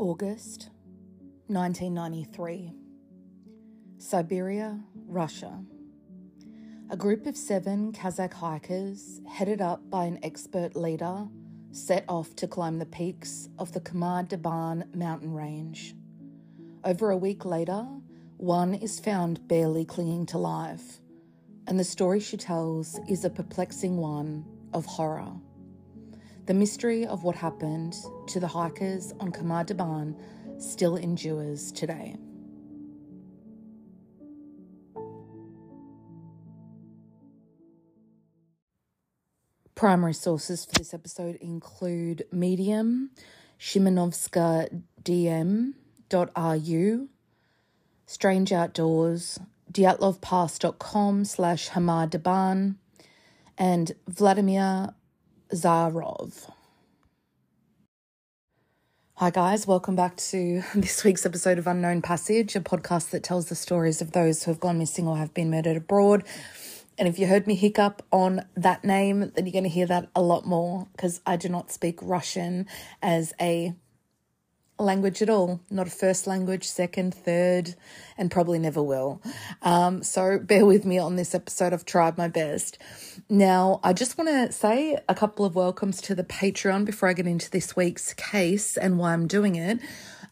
August 1993. Siberia, Russia. A group of seven Kazakh hikers, headed up by an expert leader, set off to climb the peaks of the Khamar-Daban mountain range. Over a week later, one is found barely clinging to life, and the story she tells is a perplexing one of horror. The mystery of what happened to the hikers on Khamar-Daban still endures today. Primary sources for this episode include Medium, Shimanovska.dm.ru, Strange Outdoors, Dyatlovpass.com slash Hamar Daban, and Vladimir Zarov. Hi, guys, welcome back to this week's episode of Unknown Passage, a podcast that tells the stories of those who have gone missing or have been murdered abroad. And if you heard me hiccup on that name, then you're going to hear that a lot more because I do not speak Russian as a language at all, not a first language, second, third, and probably never will. Um, so bear with me on this episode. I've tried my best. Now, I just want to say a couple of welcomes to the Patreon before I get into this week's case and why I'm doing it.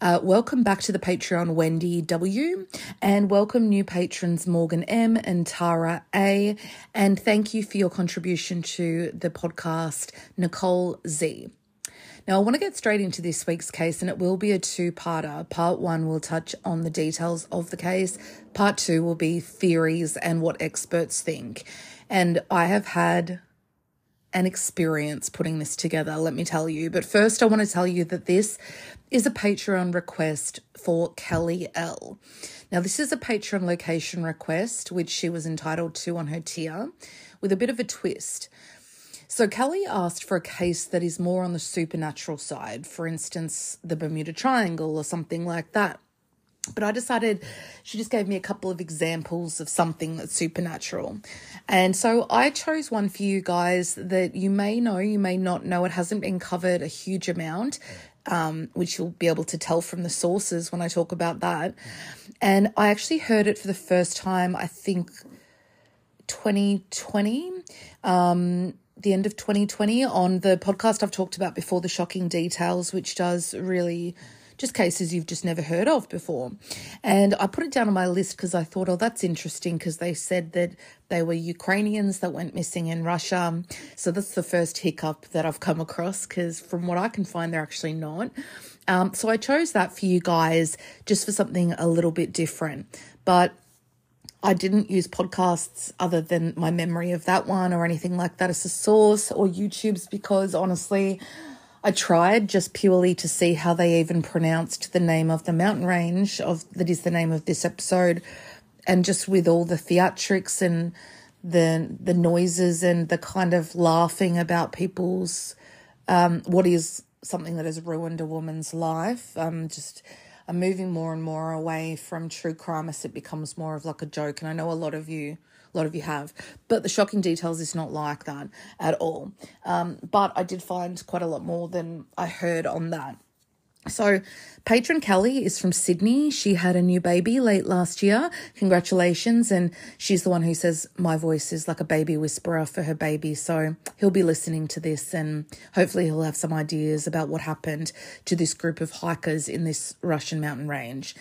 Uh, welcome back to the Patreon, Wendy W. And welcome new patrons, Morgan M. and Tara A. And thank you for your contribution to the podcast, Nicole Z. Now, I want to get straight into this week's case, and it will be a two parter. Part one will touch on the details of the case, part two will be theories and what experts think. And I have had an experience putting this together, let me tell you. But first, I want to tell you that this is a Patreon request for Kelly L. Now, this is a Patreon location request, which she was entitled to on her tier, with a bit of a twist. So, Kelly asked for a case that is more on the supernatural side, for instance, the Bermuda Triangle or something like that. But I decided she just gave me a couple of examples of something that's supernatural. And so I chose one for you guys that you may know, you may not know. It hasn't been covered a huge amount, um, which you'll be able to tell from the sources when I talk about that. And I actually heard it for the first time, I think 2020. Um, the end of 2020 on the podcast I've talked about before, The Shocking Details, which does really just cases you've just never heard of before. And I put it down on my list because I thought, oh, that's interesting because they said that they were Ukrainians that went missing in Russia. So that's the first hiccup that I've come across because from what I can find, they're actually not. Um, so I chose that for you guys just for something a little bit different. But I didn't use podcasts other than my memory of that one or anything like that as a source or YouTube's because honestly, I tried just purely to see how they even pronounced the name of the mountain range of that is the name of this episode. And just with all the theatrics and the the noises and the kind of laughing about people's um, what is something that has ruined a woman's life um just I'm moving more and more away from true crime as it becomes more of like a joke and I know a lot of you a lot of you have. But the shocking details is not like that at all. Um, but I did find quite a lot more than I heard on that. So, patron Kelly is from Sydney. She had a new baby late last year. Congratulations. And she's the one who says my voice is like a baby whisperer for her baby. So, he'll be listening to this and hopefully he'll have some ideas about what happened to this group of hikers in this Russian mountain range.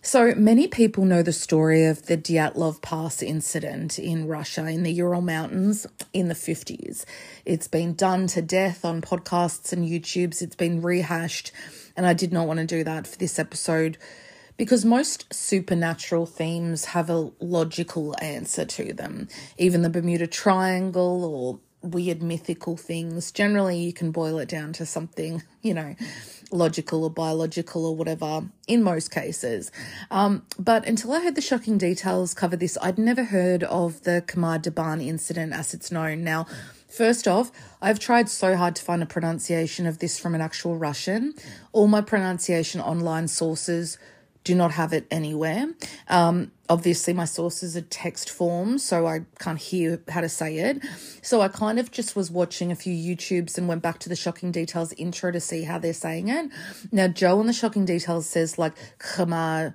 So many people know the story of the Dyatlov Pass incident in Russia in the Ural Mountains in the 50s. It's been done to death on podcasts and YouTubes, it's been rehashed, and I did not want to do that for this episode because most supernatural themes have a logical answer to them. Even the Bermuda Triangle or weird mythical things. Generally, you can boil it down to something, you know, logical or biological or whatever in most cases. Um, but until I heard the shocking details cover this, I'd never heard of the Khamar-Daban incident as it's known. Now, First off, I've tried so hard to find a pronunciation of this from an actual Russian. All my pronunciation online sources do not have it anywhere. Um, obviously, my sources are text form, so I can't hear how to say it. So I kind of just was watching a few YouTubes and went back to the Shocking Details intro to see how they're saying it. Now, Joe on the Shocking Details says like Khamar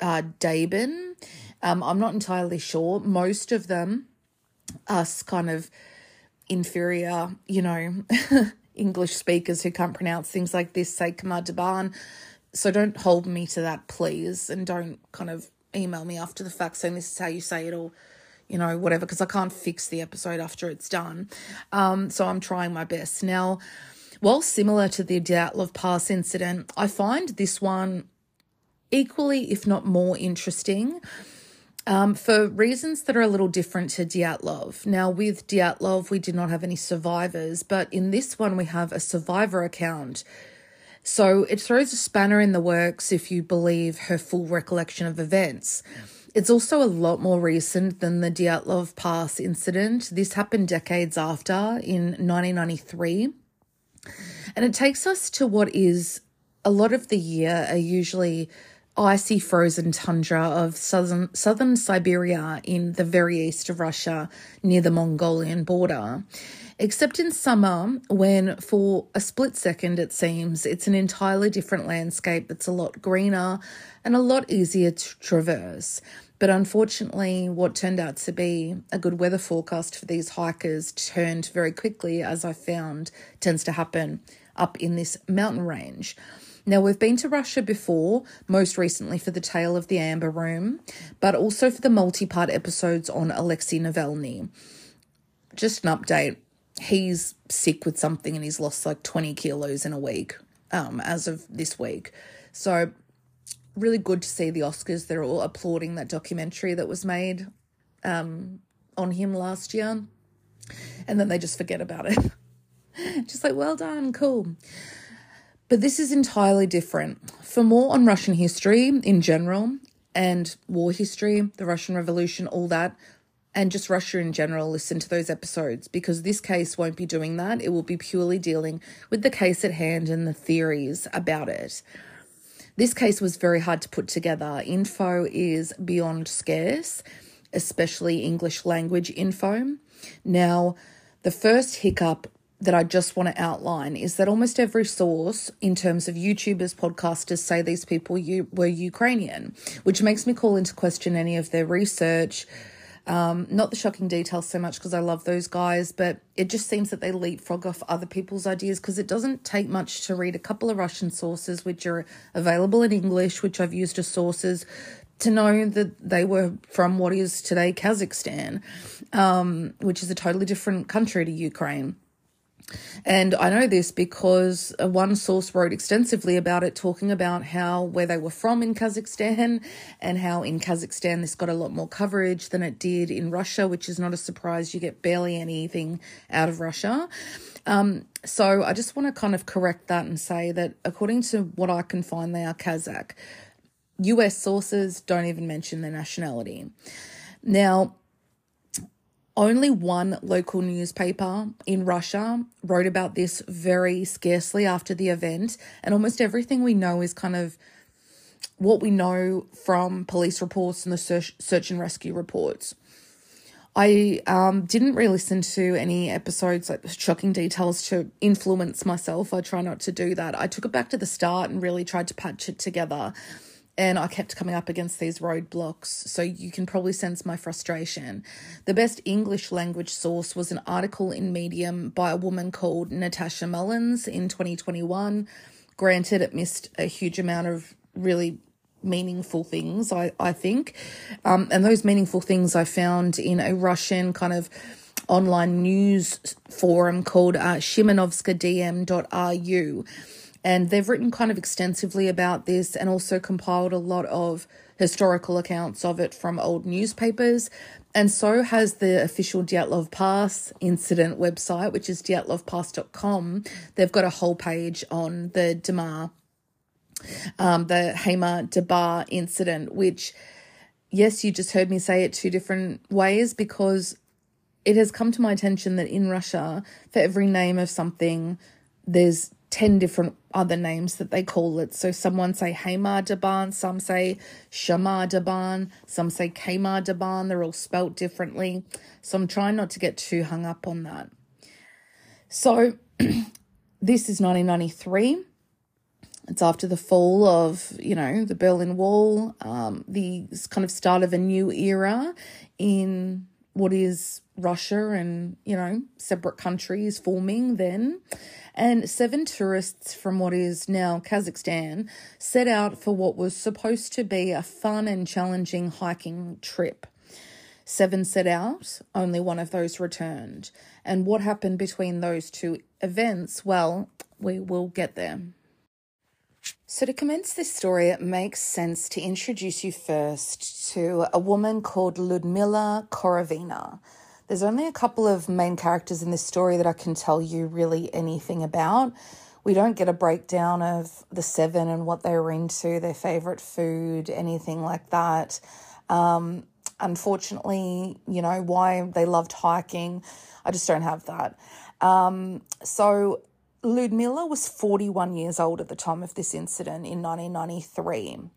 uh, Dabin. Um, I'm not entirely sure. Most of them, us kind of inferior, you know, English speakers who can't pronounce things like this say Kamar Daban. So don't hold me to that, please, and don't kind of email me after the fact saying this is how you say it or you know whatever because I can't fix the episode after it's done. Um, so I'm trying my best now. While similar to the Dyatlov Pass incident, I find this one equally, if not more, interesting. Um, for reasons that are a little different to Dyatlov. Now, with Dyatlov, we did not have any survivors, but in this one, we have a survivor account so it throws a spanner in the works if you believe her full recollection of events. It's also a lot more recent than the Dyatlov Pass incident. This happened decades after in 1993. And it takes us to what is a lot of the year are usually icy frozen tundra of southern southern Siberia in the very east of Russia near the Mongolian border except in summer, when for a split second it seems it's an entirely different landscape that's a lot greener and a lot easier to traverse. But unfortunately, what turned out to be a good weather forecast for these hikers turned very quickly, as I found tends to happen up in this mountain range. Now, we've been to Russia before, most recently for the Tale of the Amber Room, but also for the multi part episodes on Alexei Navalny. Just an update he's sick with something and he's lost like 20 kilos in a week um, as of this week. So, really good to see the Oscars. They're all applauding that documentary that was made um, on him last year. And then they just forget about it. just like, well done, cool. But this is entirely different. For more on Russian history in general and war history, the Russian Revolution, all that, and just Russia in general, listen to those episodes because this case won't be doing that. It will be purely dealing with the case at hand and the theories about it. This case was very hard to put together. Info is beyond scarce, especially English language info. Now, the first hiccup that I just want to outline is that almost every source, in terms of YouTubers, podcasters, say these people you, were Ukrainian, which makes me call into question any of their research, um, not the shocking details so much because I love those guys, but it just seems that they leapfrog off other people's ideas because it doesn't take much to read a couple of Russian sources, which are available in English, which I've used as sources, to know that they were from what is today Kazakhstan, um, which is a totally different country to Ukraine. And I know this because one source wrote extensively about it, talking about how where they were from in Kazakhstan and how in Kazakhstan this got a lot more coverage than it did in Russia, which is not a surprise. You get barely anything out of Russia. Um, so I just want to kind of correct that and say that according to what I can find, they are Kazakh. US sources don't even mention their nationality. Now, only one local newspaper in Russia wrote about this very scarcely after the event, and almost everything we know is kind of what we know from police reports and the search, search and rescue reports. I um, didn't really listen to any episodes like shocking details to influence myself. I try not to do that. I took it back to the start and really tried to patch it together and I kept coming up against these roadblocks. So you can probably sense my frustration. The best English language source was an article in Medium by a woman called Natasha Mullins in 2021. Granted, it missed a huge amount of really meaningful things, I, I think. Um, and those meaningful things I found in a Russian kind of online news forum called uh, shimanovskadm.ru and they've written kind of extensively about this and also compiled a lot of historical accounts of it from old newspapers. And so has the official Dyatlov Pass incident website, which is dyatlovpass.com. They've got a whole page on the Damar, um, the Hamer Dabar incident, which, yes, you just heard me say it two different ways because it has come to my attention that in Russia, for every name of something, there's 10 different other names that they call it. So someone say Hamar Daban, some say Shamar Daban, some say Kamar Daban. They're all spelt differently. So I'm trying not to get too hung up on that. So this is 1993. It's after the fall of, you know, the Berlin Wall, um, the kind of start of a new era in what is Russia and, you know, separate countries forming then and seven tourists from what is now Kazakhstan set out for what was supposed to be a fun and challenging hiking trip. Seven set out, only one of those returned. And what happened between those two events? Well, we will get there. So, to commence this story, it makes sense to introduce you first to a woman called Ludmila Korovina. There's only a couple of main characters in this story that I can tell you really anything about. We don't get a breakdown of the seven and what they were into, their favorite food, anything like that. Um, unfortunately, you know, why they loved hiking, I just don't have that. Um, so, Ludmila was 41 years old at the time of this incident in 1993.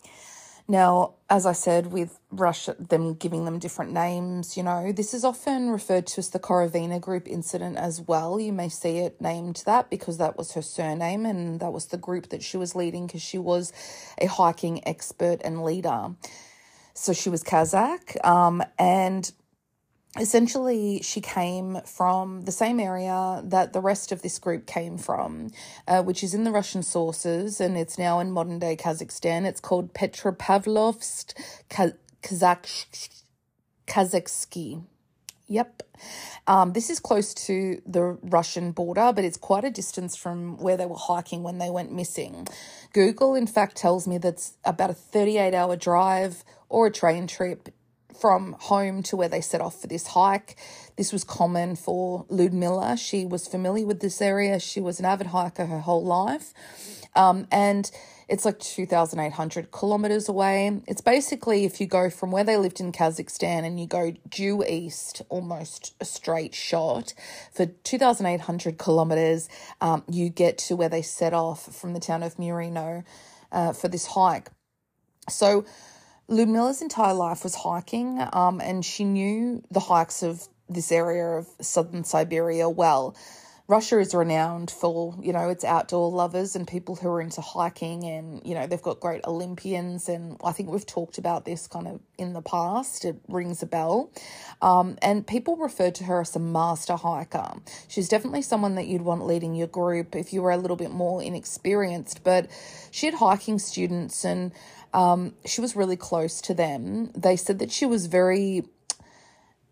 Now, as I said, with Russia, them giving them different names, you know, this is often referred to as the Korovina group incident as well. You may see it named that because that was her surname and that was the group that she was leading because she was a hiking expert and leader. So she was Kazakh. Um, and essentially she came from the same area that the rest of this group came from uh, which is in the russian sources and it's now in modern day kazakhstan. It's called petropavlovsk kazakh kazakhsky yep. Um, this is close to the russian border but it's quite a distance from where they were hiking when they went missing. Google in fact tells me that's about a 38 hour drive or a train trip from home to where they set off for this hike. This was common for Ludmilla. She was familiar with this area. She was an avid hiker her whole life. Um, and it's like 2,800 kilometers away. It's basically if you go from where they lived in Kazakhstan and you go due east, almost a straight shot, for 2,800 kilometers, um, you get to where they set off from the town of Murino uh, for this hike. So, Ludmilla's entire life was hiking, um, and she knew the hikes of this area of southern Siberia well. Russia is renowned for, you know, its outdoor lovers and people who are into hiking, and, you know, they've got great Olympians. And I think we've talked about this kind of in the past. It rings a bell. Um, and people refer to her as a master hiker. She's definitely someone that you'd want leading your group if you were a little bit more inexperienced. But she had hiking students and um, she was really close to them. They said that she was very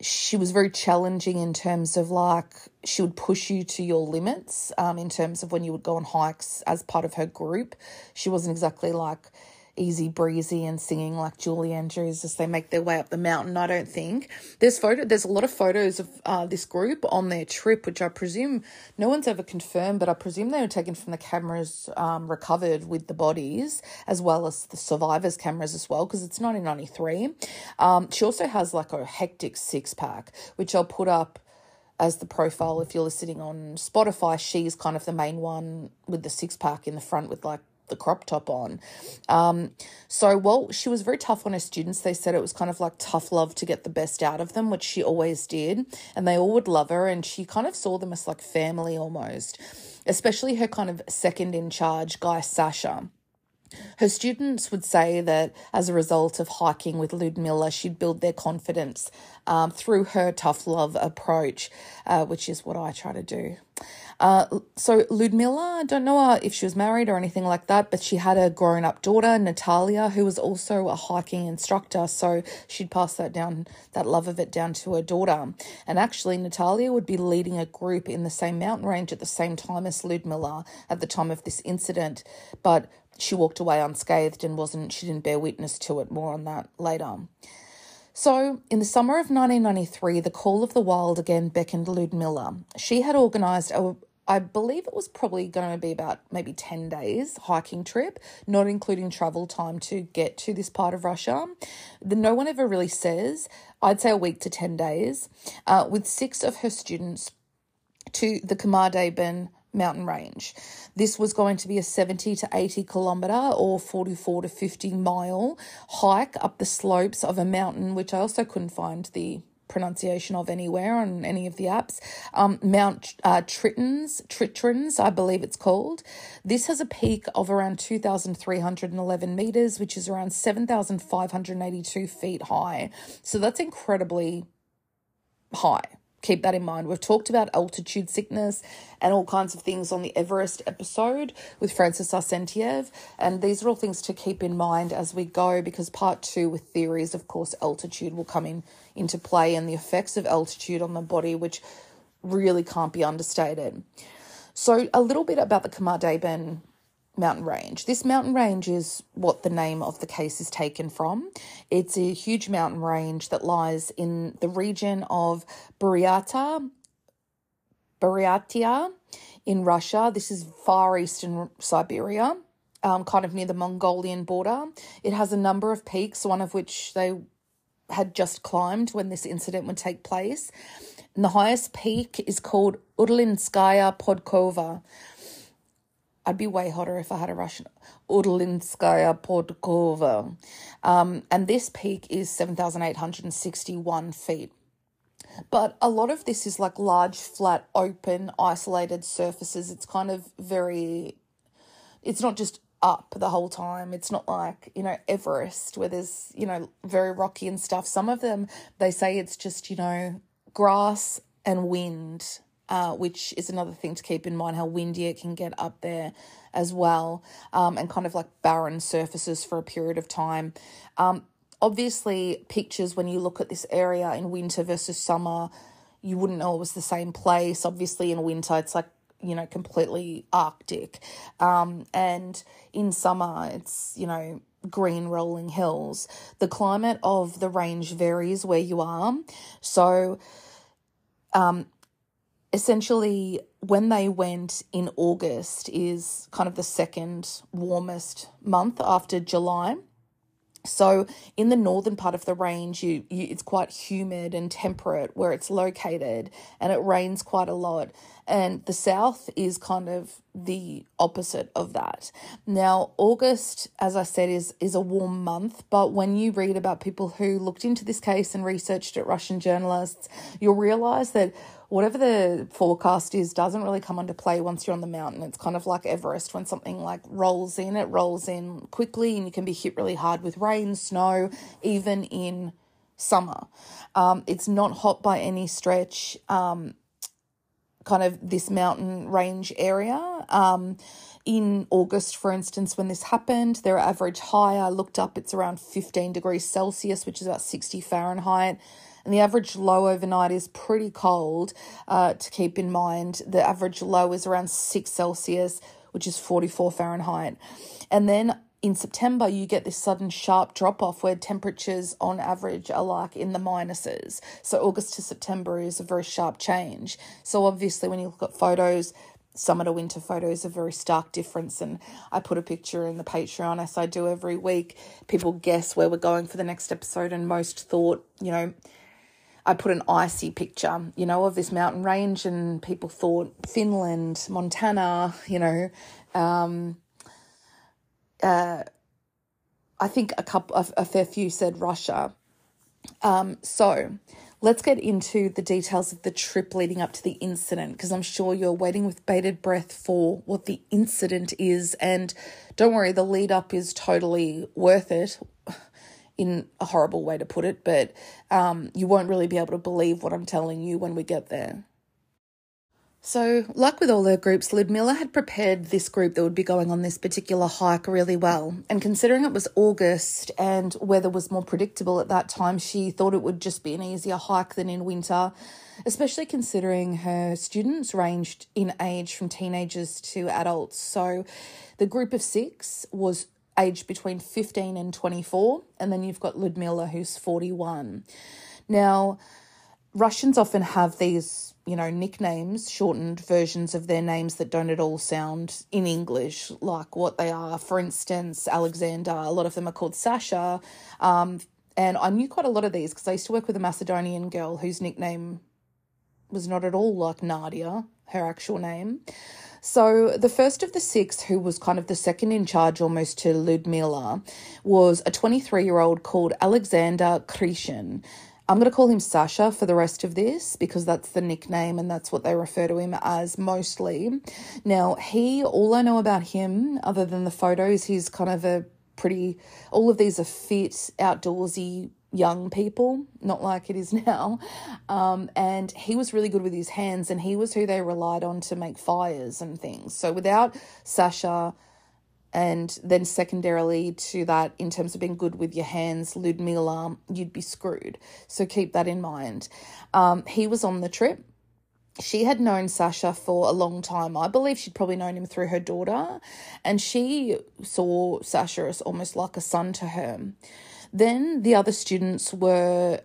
she was very challenging in terms of like she would push you to your limits um, in terms of when you would go on hikes as part of her group. She wasn't exactly like easy breezy and singing like Julie Andrews as they make their way up the mountain. I don't think there's photo. There's a lot of photos of uh, this group on their trip, which I presume no one's ever confirmed, but I presume they were taken from the cameras um, recovered with the bodies as well as the survivors' cameras as well, because it's 1993. Um, she also has like a hectic six pack, which I'll put up as the profile if you're listening on Spotify. She's kind of the main one with the six pack in the front with like the crop top on. Um, so, well, she was very tough on her students. They said it was kind of like tough love to get the best out of them, which she always did. And they all would love her. And she kind of saw them as like family almost, especially her kind of second in charge guy, Sasha. Her students would say that as a result of hiking with Ludmilla, she'd build their confidence um, through her tough love approach, uh, which is what I try to do. Uh, so Ludmilla, I don't know if she was married or anything like that, but she had a grown up daughter, Natalia, who was also a hiking instructor. So she'd pass that down, that love of it down to her daughter. And actually, Natalia would be leading a group in the same mountain range at the same time as Ludmilla at the time of this incident, but she walked away unscathed and wasn't, she didn't bear witness to it. More on that later. So, in the summer of 1993, the Call of the Wild again beckoned Ludmilla. She had organised a, I believe it was probably going to be about maybe 10 days hiking trip, not including travel time to get to this part of Russia. The, no one ever really says, I'd say a week to 10 days, uh, with six of her students to the Kamardaban mountain range. This was going to be a 70 to 80 kilometer or 44 to 50 mile hike up the slopes of a mountain, which I also couldn't find the pronunciation of anywhere on any of the apps. Um, Mount uh, Tritons, Tritrons, I believe it's called. This has a peak of around 2,311 meters, which is around 7,582 feet high. So that's incredibly high keep that in mind. We've talked about altitude sickness and all kinds of things on the Everest episode with Francys Arsentiev. And these are all things to keep in mind as we go because part two with theories, of course, altitude will come in into play and the effects of altitude on the body, which really can't be understated. So a little bit about the Khamar-Daban mountain range. This mountain range is what the name of the case is taken from. It's a huge mountain range that lies in the region of Buryatia, Buryatia in Russia. This is far eastern Siberia, um, kind of near the Mongolian border. It has a number of peaks, one of which they had just climbed when this incident would take place. And the highest peak is called Udlinskaya Podkova. I'd be way hotter if I had a Russian Udlinskaya Podkova. Um, and this peak is 7,861 feet. But a lot of this is like large, flat, open, isolated surfaces. It's kind of very, it's not just up the whole time. It's not like, you know, Everest where there's, you know, very rocky and stuff. Some of them, they say it's just, you know, grass and wind uh, which is another thing to keep in mind how windy it can get up there as well, um, and kind of like barren surfaces for a period of time. Um, obviously, pictures when you look at this area in winter versus summer, you wouldn't know it was the same place. Obviously, in winter, it's like you know completely arctic um, and in summer it's you know green rolling hills the climate of the range varies where you are so um, essentially when they went in August is kind of the second warmest month after July. So in the northern part of the range, you, you it's quite humid and temperate where it's located, and it rains quite a lot. And the south is kind of the opposite of that. Now, August, as I said, is is a warm month, but when you read about people who looked into this case and researched it, Russian journalists, you'll realize that whatever the forecast is doesn't really come into play once you're on the mountain. It's kind of like Everest when something like rolls in, it rolls in quickly and you can be hit really hard with rain, snow, even in summer. Um, it's not hot by any stretch. Um, kind of this mountain range area. Um, in August, for instance, when this happened, their average high, I looked up, it's around 15 degrees Celsius, which is about 60 Fahrenheit and the average low overnight is pretty cold uh, to keep in mind. The average low is around 6 Celsius, which is 44 Fahrenheit. And then in September, you get this sudden sharp drop off where temperatures on average are like in the minuses. So, August to September is a very sharp change. So, obviously, when you look at photos, summer to winter photos, a very stark difference. And I put a picture in the Patreon as I do every week. People guess where we're going for the next episode, and most thought, you know, I put an icy picture, you know, of this mountain range, and people thought Finland, Montana, you know. Um, uh, I think a couple, a, a fair few said Russia. Um, so let's get into the details of the trip leading up to the incident because I'm sure you're waiting with bated breath for what the incident is. And don't worry, the lead up is totally worth it in a horrible way to put it, but um, you won't really be able to believe what I'm telling you when we get there. So, like with all their groups, Ludmilla had prepared this group that would be going on this particular hike really well. And considering it was August and weather was more predictable at that time, she thought it would just be an easier hike than in winter, especially considering her students ranged in age from teenagers to adults. So, the group of six was aged between 15 and 24, and then you've got Ludmilla, who's 41. Now, Russians often have these, you know, nicknames, shortened versions of their names that don't at all sound in English like what they are. For instance, Alexander, a lot of them are called Sasha. Um, and I knew quite a lot of these because I used to work with a Macedonian girl whose nickname was not at all like Nadia, her actual name. So, the first of the six, who was kind of the second in charge almost to Ludmila, was a 23 year old called Alexander Krishin. I'm going to call him Sasha for the rest of this because that's the nickname and that's what they refer to him as mostly. Now, he, all I know about him, other than the photos, he's kind of a pretty, all of these are fit, outdoorsy young people, not like it is now. Um, and he was really good with his hands, and he was who they relied on to make fires and things. So without Sasha, and then secondarily to that, in terms of being good with your hands, Ludmila, you'd be screwed. So keep that in mind. Um, he was on the trip. She had known Sasha for a long time. I believe she'd probably known him through her daughter, and she saw Sasha as almost like a son to her. Then the other students were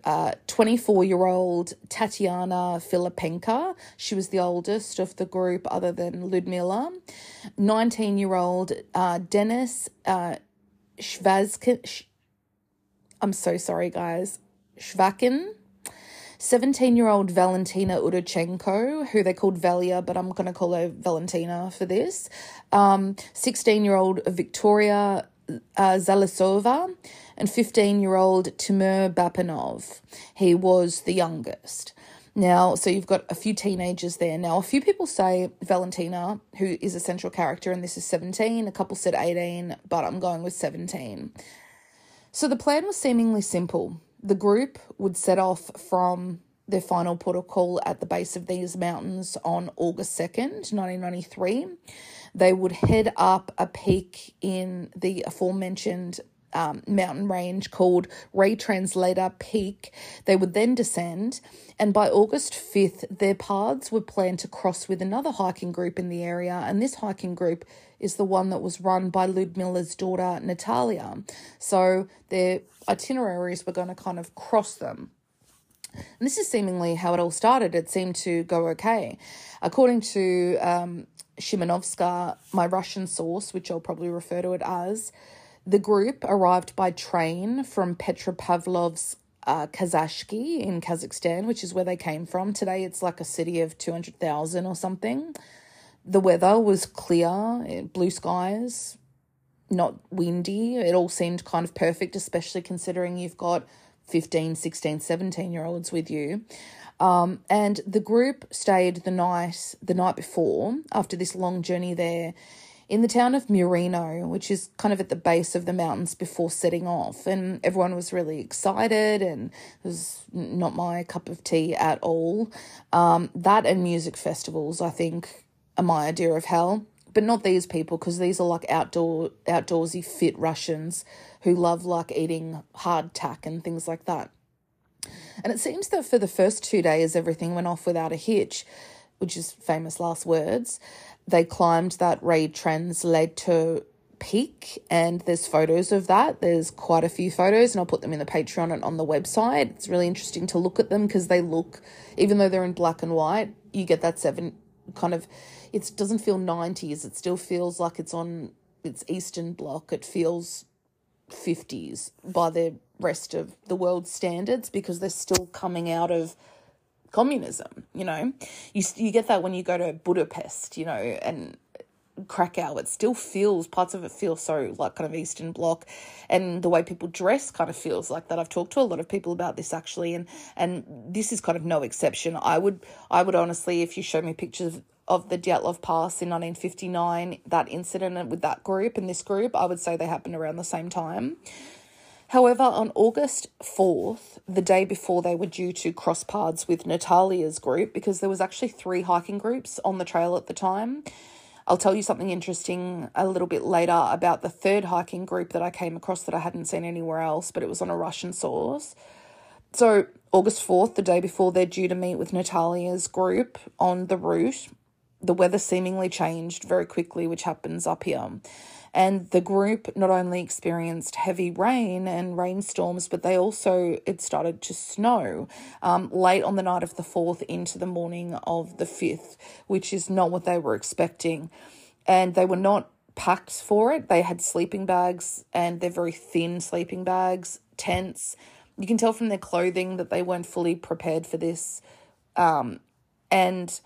24 uh, year old Tatiana Filipenka. She was the oldest of the group, other than Ludmila. 19 year old uh, Dennis uh, Shvazkin. Sh- I'm so sorry, guys. Shvakin. 17 year old Valentina Udachenko, who they called Valia, but I'm going to call her Valentina for this. 16 um, year old Victoria uh, Zalisova and 15 year old Timur Bapanov. He was the youngest. Now, so you've got a few teenagers there. Now, a few people say Valentina, who is a central character, and this is 17. A couple said 18, but I'm going with 17. So the plan was seemingly simple. The group would set off from their final protocol at the base of these mountains on August 2nd, 1993. They would head up a peak in the aforementioned um, mountain range called Retranslator Peak. They would then descend, and by August 5th, their paths were planned to cross with another hiking group in the area, and this hiking group is the one that was run by Ludmilla's daughter Natalia. So their itineraries were going to kind of cross them. And this is seemingly how it all started. It seemed to go okay. According to um, Shimanovska, my Russian source, which I'll probably refer to it as, the group arrived by train from Petropavlovsk uh, Kazashki in Kazakhstan, which is where they came from. Today it's like a city of 200,000 or something. The weather was clear, eh, blue skies, not windy. It all seemed kind of perfect, especially considering you've got 15, 16, 17 year olds with you. Um, and the group stayed the night the night before after this long journey there in the town of Murino, which is kind of at the base of the mountains before setting off. And everyone was really excited, and it was not my cup of tea at all. Um, that and music festivals, I think, are my idea of hell. But not these people, because these are like outdoor, outdoorsy, fit Russians who love like eating hardtack and things like that. And it seems that for the first two days, everything went off without a hitch, which is famous last words. They climbed that Retranslator peak and there's photos of that. There's quite a few photos and i'll put them in the patreon and on the website. It's really interesting to look at them because they look even though they're in black and white you get that seven kind of it doesn't feel 90s it still feels like it's on its eastern bloc it feels 50s by the rest of the world's standards because they're still coming out of communism, you know. You, you get that when you go to Budapest, you know, and Krakow, it still feels, parts of it feel so like kind of Eastern Bloc and the way people dress kind of feels like that. I've talked to a lot of people about this actually and and this is kind of no exception. I would I would honestly, if you show me pictures of the Dyatlov Pass in 1959, that incident with that group and this group, I would say they happened around the same time. However, on August 4th, the day before they were due to cross paths with Natalia's group, because there was actually three hiking groups on the trail at the time. I'll tell you something interesting a little bit later about the third hiking group that I came across that I hadn't seen anywhere else, but it was on a Russian source. So, August 4th, the day before they're due to meet with Natalia's group on the route, the weather seemingly changed very quickly, which happens up here. And the group not only experienced heavy rain and rainstorms, but they also, it started to snow um, late on the night of the 4th into the morning of the 5th, which is not what they were expecting. And they were not packed for it. They had sleeping bags and they're very thin sleeping bags, tents. You can tell from their clothing that they weren't fully prepared for this. Um, and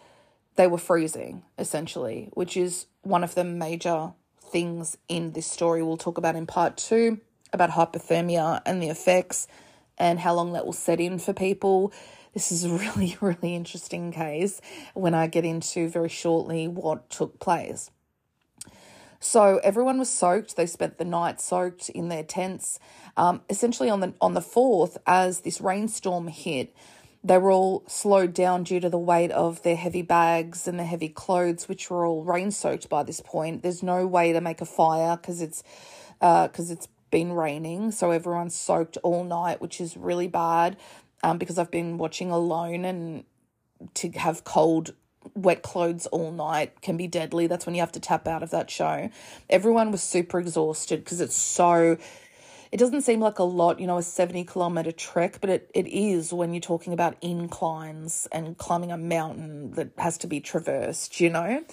they were freezing, essentially, which is one of the major things in this story we'll talk about in part two about hypothermia and the effects and how long that will set in for people. This is a really, really interesting case when I get into very shortly what took place. So everyone was soaked. They spent the night soaked in their tents. Um, essentially, on the on the fourth, as this rainstorm hit, they were all slowed down due to the weight of their heavy bags and their heavy clothes, which were all rain soaked by this point. There's no way to make a fire because it's because uh, it's been raining, so everyone's soaked all night, which is really bad. Um, because I've been watching alone and to have cold wet clothes all night can be deadly. That's when you have to tap out of that show. Everyone was super exhausted because it's so it doesn't seem like a lot, you know, a 70 kilometer trek, but it, it is when you're talking about inclines and climbing a mountain that has to be traversed, you know?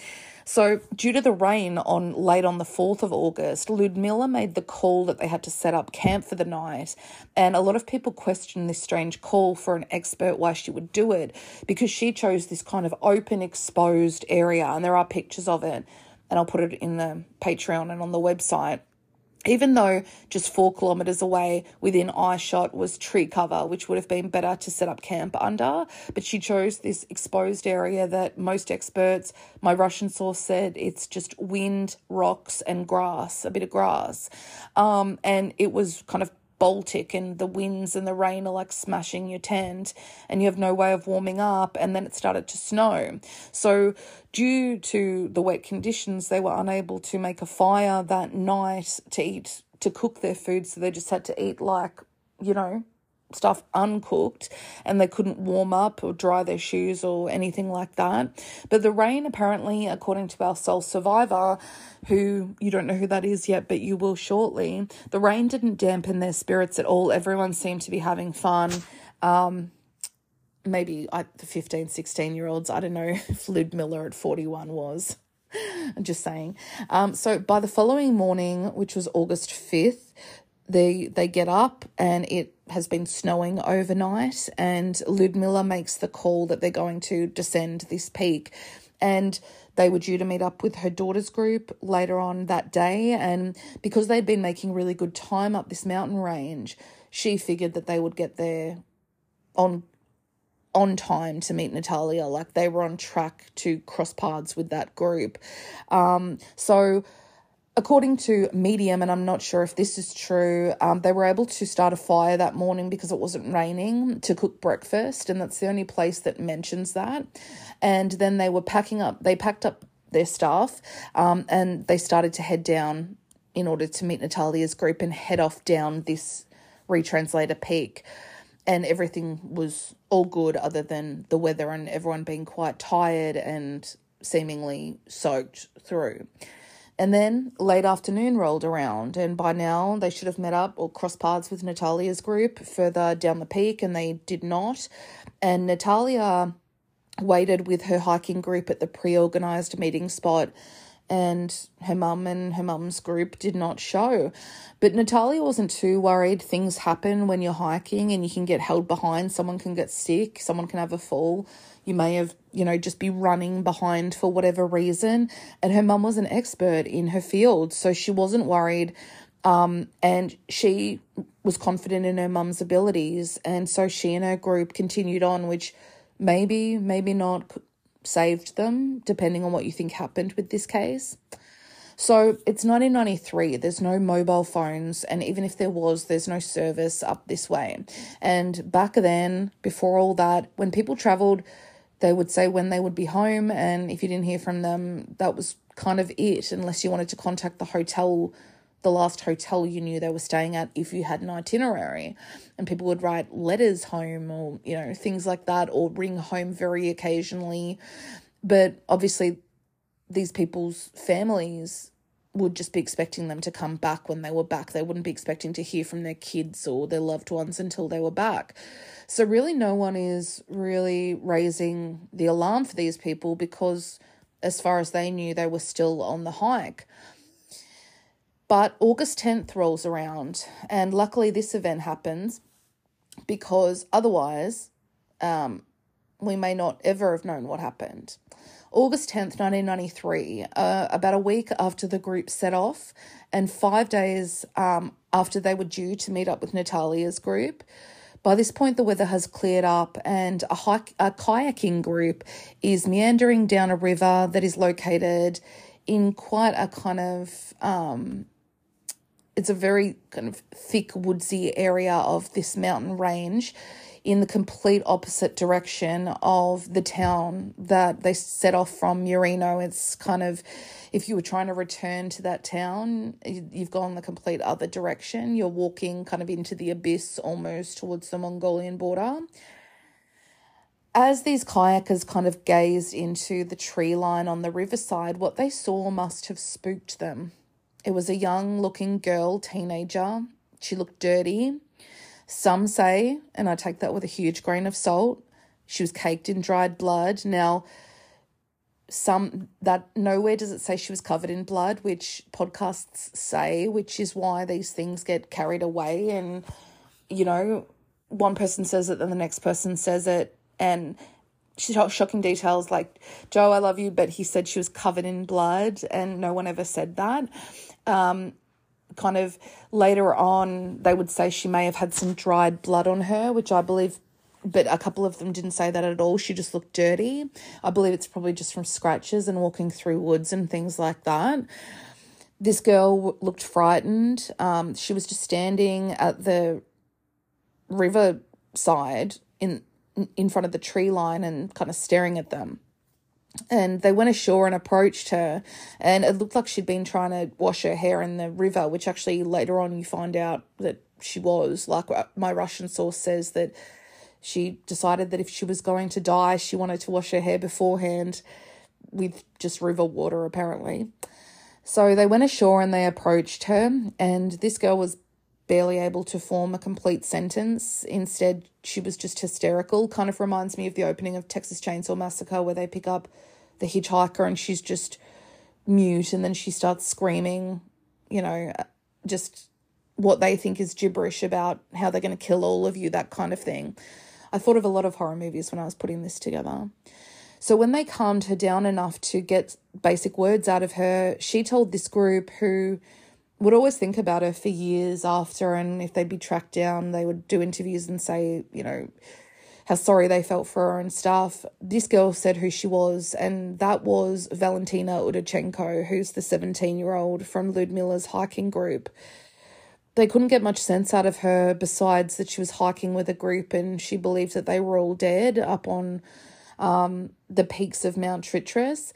So, due to the rain on late on the 4th of August, Ludmilla made the call that they had to set up camp for the night. And a lot of people question this strange call for an expert why she would do it because she chose this kind of open, exposed area. And there are pictures of it. And I'll put it in the Patreon and on the website even though just four kilometres away within eye shot was tree cover, which would have been better to set up camp under. But she chose this exposed area that most experts, my Russian source said, it's just wind, rocks, and grass, a bit of grass. Um, and it was kind of Baltic and the winds and the rain are like smashing your tent and you have no way of warming up and then it started to snow. So due to the wet conditions they were unable to make a fire that night to eat to cook their food so they just had to eat like, you know, stuff uncooked and they couldn't warm up or dry their shoes or anything like that. But the rain, apparently, according to our sole survivor, who you don't know who that is yet, but you will shortly, the rain didn't dampen their spirits at all. Everyone seemed to be having fun. Um, maybe I, the 15, 16 year olds, I don't know if Mila at 41 was. I'm just saying. Um, so by the following morning, which was August 5th, they they get up and it has been snowing overnight and Ludmilla makes the call that they're going to descend this peak. And they were due to meet up with her daughter's group later on that day. And because they'd been making really good time up this mountain range she figured that they would get there on on time to meet Natalia. Like they were on track to cross paths with that group. Um so According to Medium, and I'm not sure if this is true, um, they were able to start a fire that morning because it wasn't raining to cook breakfast, and that's the only place that mentions that. And then they were packing up, they packed up their stuff um, and they started to head down in order to meet Natalia's group and head off down this retranslator peak. And everything was all good other than the weather and everyone being quite tired and seemingly soaked through. And then late afternoon rolled around, and by now they should have met up or crossed paths with Natalia's group further down the peak, and they did not. And Natalia waited with her hiking group at the pre organized meeting spot, and her mum and her mum's group did not show. But Natalia wasn't too worried. Things happen when you're hiking, and you can get held behind, someone can get sick, someone can have a fall you may have, you know, just be running behind for whatever reason. And her mum was an expert in her field, so she wasn't worried. Um, and she was confident in her mum's abilities. And so she and her group continued on, which maybe, maybe not saved them, depending on what you think happened with this case. So it's 1993. There's no mobile phones, and even if there was, there's no service up this way. And back then, before all that, when people traveled they would say when they would be home, and if you didn't hear from them, that was kind of it, unless you wanted to contact the hotel, the last hotel you knew they were staying at, if you had an itinerary. And people would write letters home or, you know, things like that, or ring home very occasionally. But obviously, these people's families would just be expecting them to come back when they were back. They wouldn't be expecting to hear from their kids or their loved ones until they were back. So, really, no one is really raising the alarm for these people because, as far as they knew, they were still on the hike. But August 10th rolls around, and luckily, this event happens because otherwise, um, we may not ever have known what happened. August 10th, 1993, uh, about a week after the group set off, and five days um, after they were due to meet up with Natalia's group. By this point, the weather has cleared up, and a, hike, a kayaking group is meandering down a river that is located in quite a kind of um, it's a very kind of thick woodsy area of this mountain range in the complete opposite direction of the town that they set off from Murino. It's kind of, if you were trying to return to that town, you've gone the complete other direction. You're walking kind of into the abyss almost towards the Mongolian border. As these kayakers kind of gazed into the tree line on the riverside, what they saw must have spooked them. It was a young looking girl, teenager. She looked dirty. Some say, and I take that with a huge grain of salt, she was caked in dried blood. Now, some that nowhere does it say she was covered in blood, which podcasts say, which is why these things get carried away. And, you know, one person says it, then the next person says it. And she told shocking details like, Joe, I love you, but he said she was covered in blood, and no one ever said that. Um, kind of later on, they would say she may have had some dried blood on her, which I believe, but a couple of them didn't say that at all. She just looked dirty. I believe it's probably just from scratches and walking through woods and things like that. This girl looked frightened. Um, she was just standing at the river side in in front of the tree line and kind of staring at them and they went ashore and approached her and it looked like she'd been trying to wash her hair in the river which actually later on you find out that she was. Like uh, my russian source says that she decided that if she was going to die she wanted to wash her hair beforehand with just river water apparently. So they went ashore and they approached her and this girl was barely able to form a complete sentence. Instead, she was just hysterical. Kind of reminds me of the opening of Texas Chainsaw Massacre, where they pick up the hitchhiker and she's just mute and then she starts screaming, you know, uh, just what they think is gibberish about how they're going to kill all of you, that kind of thing. I thought of a lot of horror movies when I was putting this together. So when they calmed her down enough to get basic words out of her, she told this group who would always think about her for years after. And if they'd be tracked down, they would do interviews and say, you know, how sorry they felt for her and stuff. This girl said who she was, and that was Valentina Udachenko, who's the 17 year old from Ludmilla's hiking group. They couldn't get much sense out of her besides that she was hiking with a group and she believed that they were all dead up on um, the peaks of Mount Tritris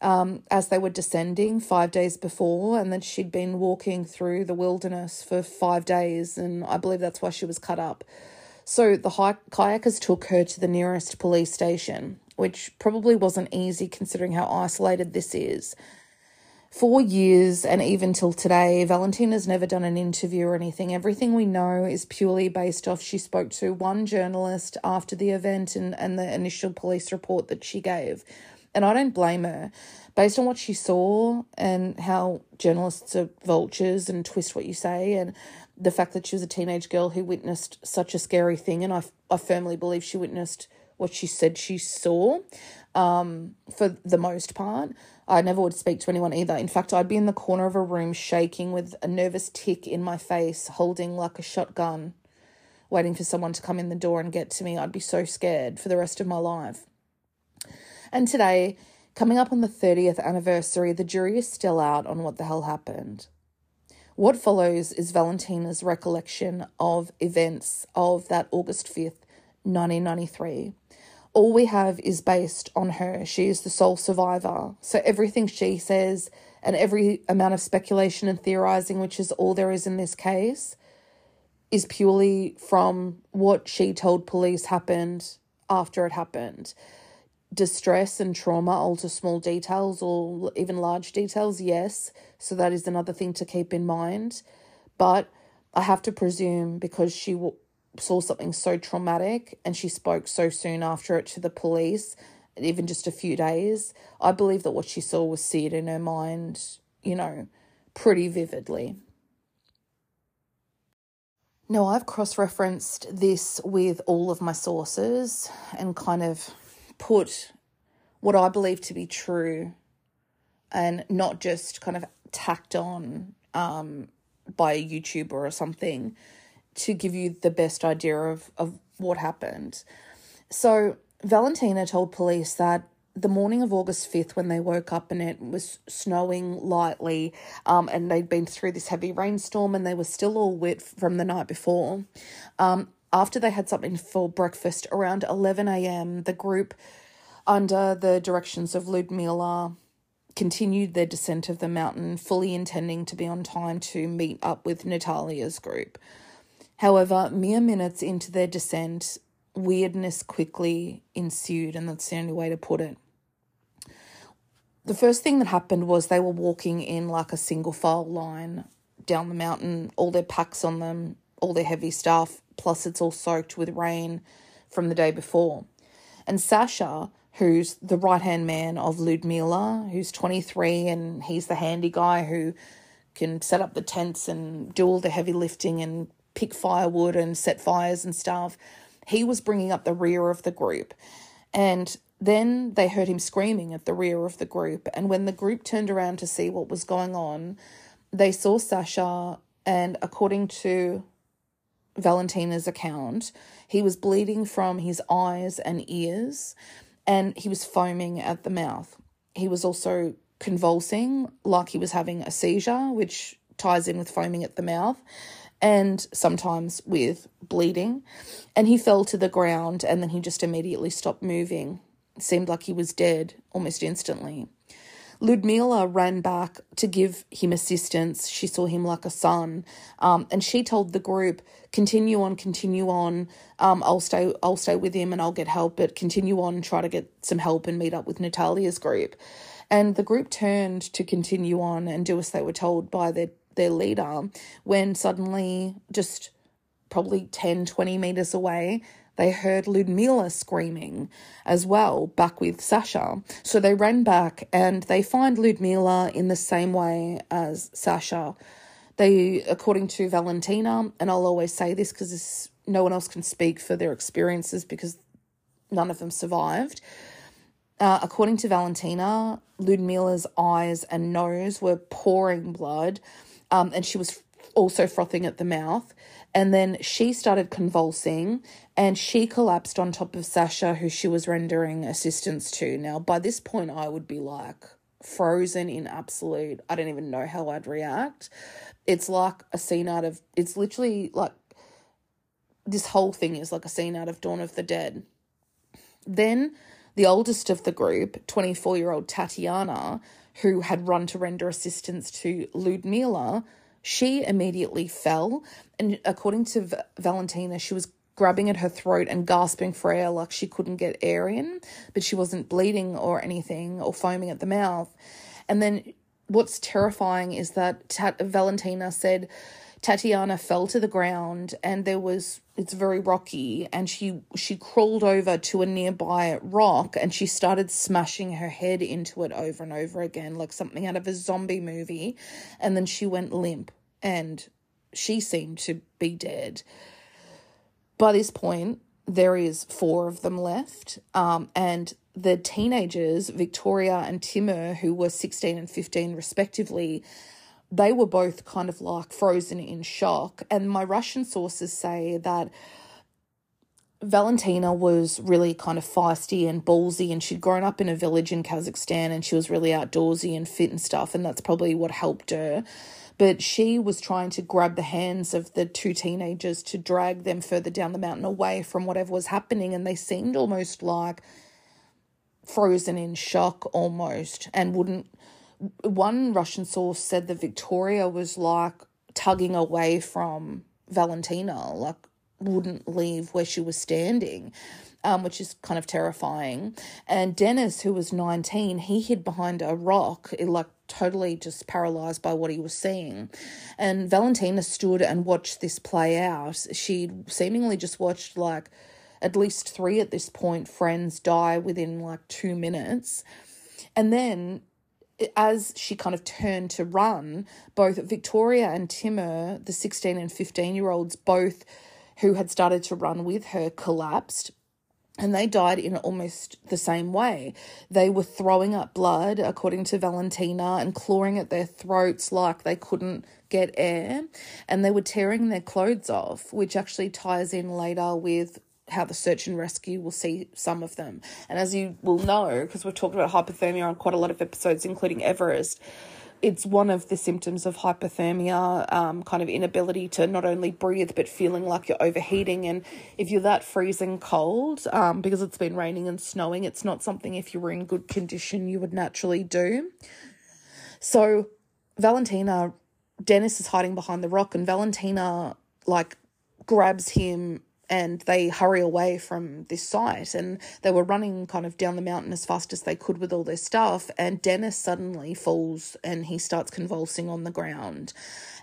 um, as they were descending five days before, and that she'd been walking through the wilderness for five days, and I believe that's why she was cut up. So the kayakers took her to the nearest police station, which probably wasn't easy considering how isolated this is. For years and even till today, Valentina's never done an interview or anything. Everything we know is purely based off she spoke to one journalist after the event and, and the initial police report that she gave. And I don't blame her. Based on what she saw and how journalists are vultures and twist what you say, and the fact that she was a teenage girl who witnessed such a scary thing, and I, I firmly believe she witnessed what she said she saw um, for the most part. I never would speak to anyone either. In fact, I'd be in the corner of a room shaking with a nervous tick in my face, holding like a shotgun, waiting for someone to come in the door and get to me. I'd be so scared for the rest of my life. And today, coming up on the 30th anniversary, the jury is still out on what the hell happened. What follows is Valentina's recollection of events of that August 5th, 1993. All we have is based on her. She is the sole survivor. So everything she says and every amount of speculation and theorizing, which is all there is in this case, is purely from what she told police happened after it happened distress and trauma alter small details or even large details? Yes. So that is another thing to keep in mind. But I have to presume because she saw something so traumatic and she spoke so soon after it to the police, even just a few days, I believe that what she saw was seared in her mind, you know, pretty vividly. Now, I've cross referenced this with all of my sources and kind of put what I believe to be true and not just kind of tacked on um, by a YouTuber or something to give you the best idea of, of what happened. So, Valentina told police that the morning of August 5th, when they woke up and it was snowing lightly, um, and they'd been through this heavy rainstorm and they were still all wet from the night before, um, after they had something for breakfast around 11 a.m., the group, under the directions of Ludmila, continued their descent of the mountain, fully intending to be on time to meet up with Natalia's group. However, mere minutes into their descent, weirdness quickly ensued, and that's the only way to put it. The first thing that happened was they were walking in like a single file line down the mountain, all their packs on them, all their heavy stuff, plus it's all soaked with rain from the day before. And Sasha, who's the right hand man of Ludmila, who's 23 and he's the handy guy who can set up the tents and do all the heavy lifting and pick firewood and set fires and stuff. He was bringing up the rear of the group. And then they heard him screaming at the rear of the group. And when the group turned around to see what was going on, they saw Sasha. And according to Valentina's account, he was bleeding from his eyes and ears and he was foaming at the mouth. He was also convulsing like he was having a seizure, which ties in with foaming at the mouth and sometimes with bleeding. And he fell to the ground and then he just immediately stopped moving. It seemed like he was dead almost instantly. Ludmila ran back to give him assistance. She saw him like a son, um, and she told the group, "Continue on, continue on. Um, I'll stay, I'll stay with him, and I'll get help. But continue on, try to get some help and meet up with Natalia's group." And the group turned to continue on and do as they were told by their their leader. When suddenly, just probably 10, 20 meters away, they heard Ludmila screaming as well, back with Sasha. So they ran back and they find Ludmila in the same way as Sasha. They, according to Valentina, and I'll always say this because no one else can speak for their experiences because none of them survived. Uh, according to Valentina, Ludmila's eyes and nose were pouring blood, um, and she was also frothing at the mouth. And then she started convulsing and she collapsed on top of Sasha, who she was rendering assistance to. Now, by this point, I would be like frozen in absolute, I don't even know how I'd react. It's like a scene out of, it's literally like this whole thing is like a scene out of Dawn of the Dead. Then the oldest of the group, 24 year old Tatiana, who had run to render assistance to Ludmila, she immediately fell. And according to v- Valentina, she was grabbing at her throat and gasping for air like she couldn't get air in, but she wasn't bleeding or anything or foaming at the mouth. And then what's terrifying is that Tat- Valentina said Tatiana fell to the ground and there was it's very rocky and she she crawled over to a nearby rock and she started smashing her head into it over and over again like something out of a zombie movie. And then she went limp and she seemed to be dead. By this point, there is four of them left, um, and the teenagers, Victoria and Timur, who were 16 and 15 respectively, they were both kind of like frozen in shock. And my Russian sources say that Valentina was really kind of feisty and ballsy, and she'd grown up in a village in Kazakhstan and she was really outdoorsy and fit and stuff, and that's probably what helped her but she was trying to grab the hands of the two teenagers to drag them further down the mountain away from whatever was happening. And they seemed almost like frozen in shock almost and wouldn't. One Russian source said that Victoria was like tugging away from Valentina, like wouldn't leave where she was standing um, which is kind of terrifying. And Dennis, who was 19, he hid behind a rock, like totally just paralyzed by what he was seeing. And Valentina stood and watched this play out. She seemingly just watched like at least three at this point friends die within like two minutes. And then as she kind of turned to run, both Victoria and Timur, the 16 and 15 year olds, both who had started to run with her, collapsed and they died in almost the same way. They were throwing up blood, according to Valentina, and clawing at their throats like they couldn't get air, and they were tearing their clothes off, which actually ties in later with how the search and rescue will see some of them. And as you will know, because we've talked about hypothermia on quite a lot of episodes, including Everest, it's one of the symptoms of hypothermia, um, kind of inability to not only breathe but feeling like you're overheating. And if you're that freezing cold, um, because it's been raining and snowing, it's not something if you were in good condition you would naturally do. So Valentina, Dennis is hiding behind the rock, and Valentina like grabs him and they hurry away from this site. And they were running kind of down the mountain as fast as they could with all their stuff. And Dennis suddenly falls and he starts convulsing on the ground.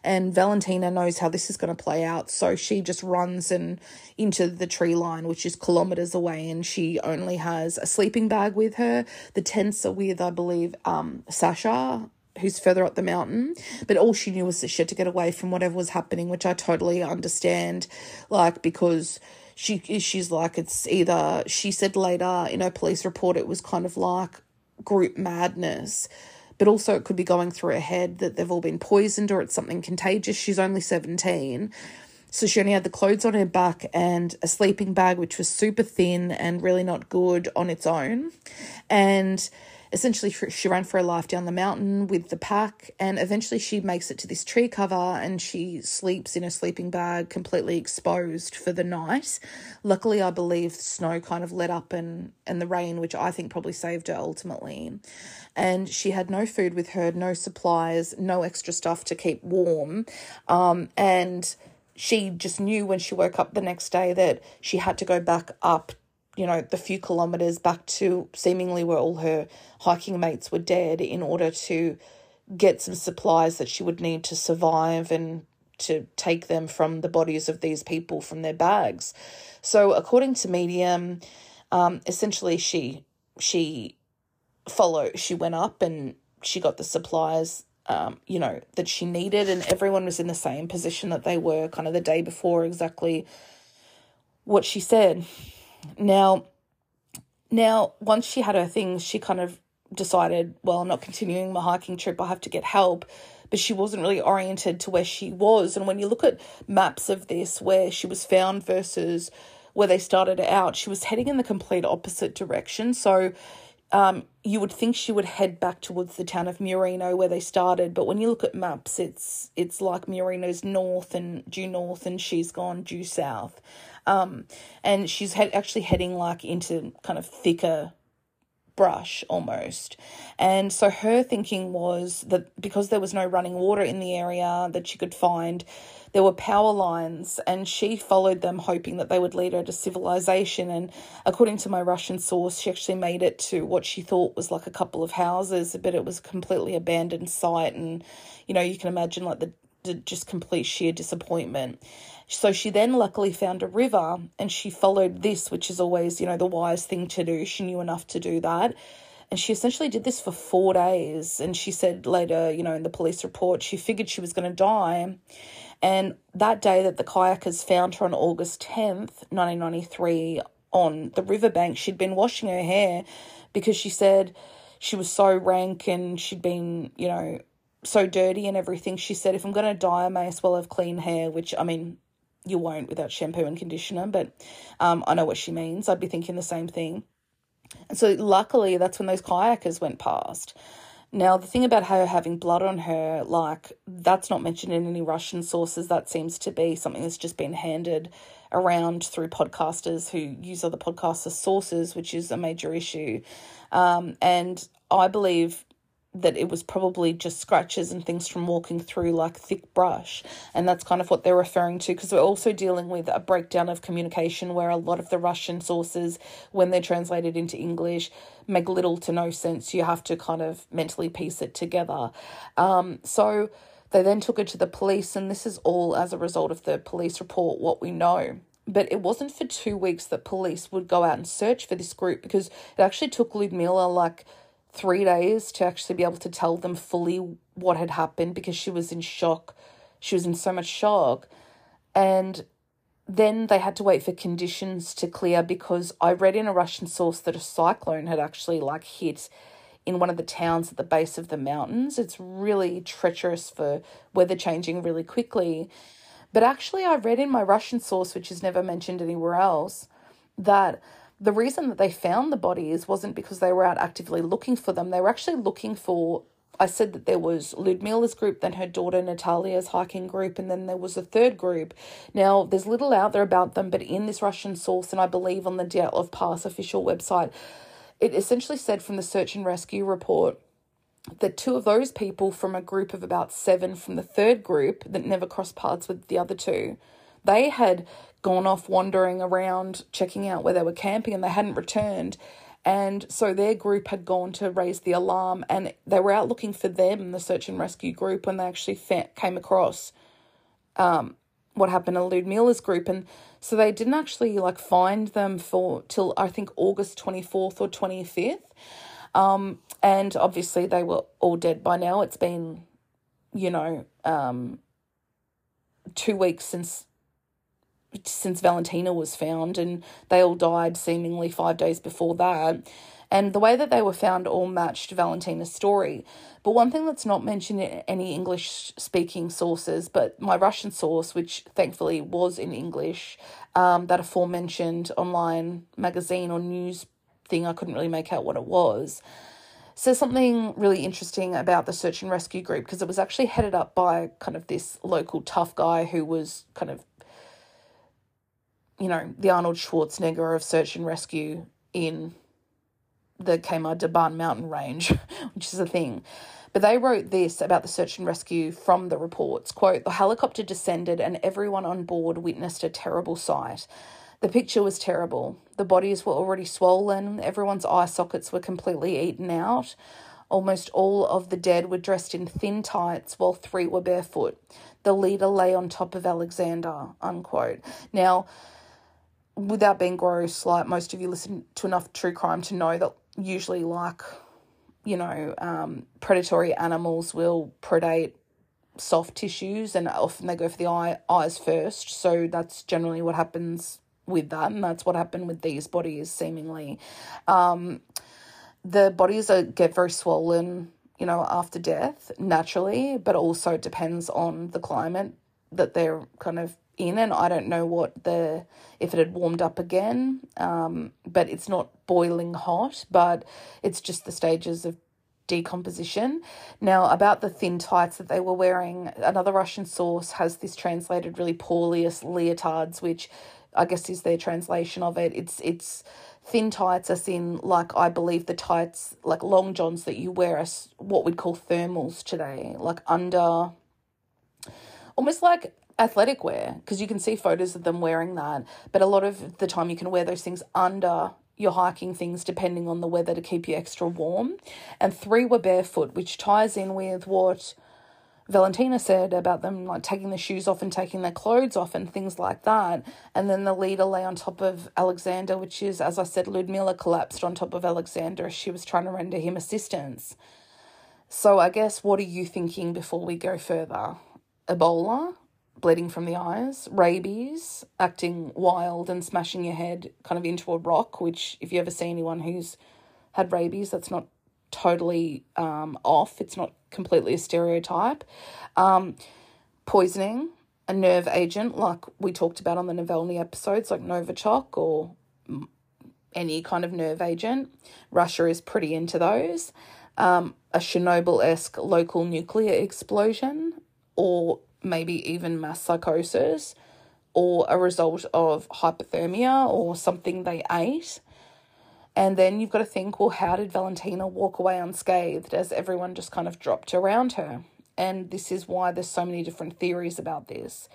And Valentina knows how this is going to play out. So she just runs and into the tree line which is kilometers away. And she only has a sleeping bag with her. The tents are with I believe um Sasha who's further up the mountain, but all she knew was that she had to get away from whatever was happening, which I totally understand, like because she she's like it's either she said later in her police report it was kind of like group madness. But also, it could be going through her head that they've all been poisoned or it's something contagious. She's only 17. So she only had the clothes on her back and a sleeping bag, which was super thin and really not good on its own. And essentially she ran for her life down the mountain with the pack and eventually she makes it to this tree cover and she sleeps in a sleeping bag completely exposed for the night. Luckily i believe snow kind of let up and and the rain which i think probably saved her ultimately. And she had no food with her no supplies no extra stuff to keep warm. Um, and she just knew when she woke up the next day that she had to go back up you know, the few kilometers back to seemingly where all her hiking mates were dead in order to get some supplies that she would need to survive and to take them from the bodies of these people from their bags. So, according to Medium, um, essentially she she followed. She went up and she got the supplies. Um, you know that she needed, and everyone was in the same position that they were kind of the day before. Exactly what she said. Now, now once she had her things, she kind of decided, well, I'm not continuing my hiking trip. I have to get help. But she wasn't really oriented to where she was. And when you look at maps of this, where she was found versus where they started out, she was heading in the complete opposite direction. So um, you would think she would head back towards the town of Murino where they started, but when you look at maps, it's it's like Murino's north and due north, and she's gone due south. Um, and she's had actually heading like into kind of thicker brush almost. And so her thinking was that because there was no running water in the area that she could find, there were power lines, and she followed them, hoping that they would lead her to civilization. And according to my Russian source, she actually made it to what she thought was like a couple of houses, but it was a completely abandoned site. And, you know, you can imagine like the just complete sheer disappointment. So she then luckily found a river and she followed this, which is always, you know, the wise thing to do. She knew enough to do that. And she essentially did this for four days. And she said later, you know, in the police report, she figured she was going to die. And that day that the kayakers found her on August 10th, 1993, on the riverbank, she'd been washing her hair because she said she was so rank and she'd been, you know, so dirty and everything. She said, if I'm going to die, I may as well have clean hair, which, I mean, you won't without shampoo and conditioner, but um, I know what she means. I'd be thinking the same thing. And so, luckily, that's when those kayakers went past. Now, the thing about her having blood on her, like, that's not mentioned in any Russian sources. That seems to be something that's just been handed around through podcasters who use other podcaster sources, which is a major issue. Um, and I believe that it was probably just scratches and things from walking through like thick brush. And that's kind of what they're referring to because we're also dealing with a breakdown of communication where a lot of the Russian sources, when they're translated into English, make little to no sense. You have to kind of mentally piece it together. Um, so they then took it to the police, and this is all as a result of the police report, what we know. But it wasn't for two weeks that police would go out and search for this group because it actually took Ludmilla like three days to actually be able to tell them fully what had happened because she was in shock. She was in so much shock. And then they had to wait for conditions to clear because I read in a Russian source that a cyclone had actually like hit in one of the towns at the base of the mountains. It's really treacherous for weather changing really quickly. But actually, I read in my Russian source, which is never mentioned anywhere else, that the reason that they found the bodies wasn't because they were out actively looking for them. They were actually looking for. I said that there was Ludmila's group, then her daughter Natalia's hiking group, and then there was a third group. Now, there's little out there about them, but in this Russian source, and I believe on the Dyatlov Pass official website, it essentially said from the search and rescue report that two of those people from a group of about seven from the third group that never crossed paths with the other two, they had gone off wandering around checking out where they were camping and they hadn't returned. And so their group had gone to raise the alarm and they were out looking for them, the search and rescue group, when they actually came across um, what happened to Ludmila's group. And so they didn't actually like find them for till I think August 24th or 25th. Um, and obviously they were all dead by now. It's been, you know, um, two weeks since since Valentina was found, and they all died seemingly five days before that. And the way that they were found all matched Valentina's story. But one thing that's not mentioned in any English speaking sources, but my Russian source, which thankfully was in English, um, that aforementioned online magazine or news thing, I couldn't really make out what it was, says something really interesting about the search and rescue group because it was actually headed up by kind of this local tough guy who was kind of you know, the Arnold Schwarzenegger of search and rescue in the Khamar Daban mountain range, which is a thing. But they wrote this about the search and rescue from the reports. Quote, the helicopter descended and everyone on board witnessed a terrible sight. The picture was terrible. The bodies were already swollen, everyone's eye sockets were completely eaten out. Almost all of the dead were dressed in thin tights, while three were barefoot. The leader lay on top of Alexander, unquote. Now, without being gross, like most of you listen to enough true crime to know that usually, like, you know, um, predatory animals will predate soft tissues and often they go for the eye, eyes first. So that's generally what happens with that. And that's what happened with these bodies, seemingly. Um, the bodies are, get very swollen, you know, after death naturally, but also depends on the climate that they're kind of in and I don't know what the if it had warmed up again um but it's not boiling hot but it's just the stages of decomposition. Now about the thin tights that they were wearing another Russian source has this translated really poorly as leotards which I guess is their translation of it. It's it's thin tights as in like I believe the tights like long johns that you wear as what we'd call thermals today like under almost like athletic wear because you can see photos of them wearing that. But a lot of the time, you can wear those things under your hiking things depending on the weather to keep you extra warm. And three were barefoot, which ties in with what Valentina said about them like taking their shoes off and taking their clothes off and things like that. And then the leader lay on top of Alexander, which is, as I said, Ludmila collapsed on top of Alexander as she was trying to render him assistance. So I guess what are you thinking before we go further? Ebola? Bleeding from the eyes, rabies, acting wild and smashing your head kind of into a rock, which, if you ever see anyone who's had rabies, that's not totally um, off. It's not completely a stereotype. Um, poisoning, a nerve agent, like we talked about on the Navalny episodes, like Novichok or any kind of nerve agent. Russia is pretty into those. Um, a Chernobyl esque local nuclear explosion or maybe even mass psychosis or a result of hypothermia or something they ate. And then you've got to think, well, how did Valentina walk away unscathed as everyone just kind of dropped around her? And this is why there's so many different theories about this.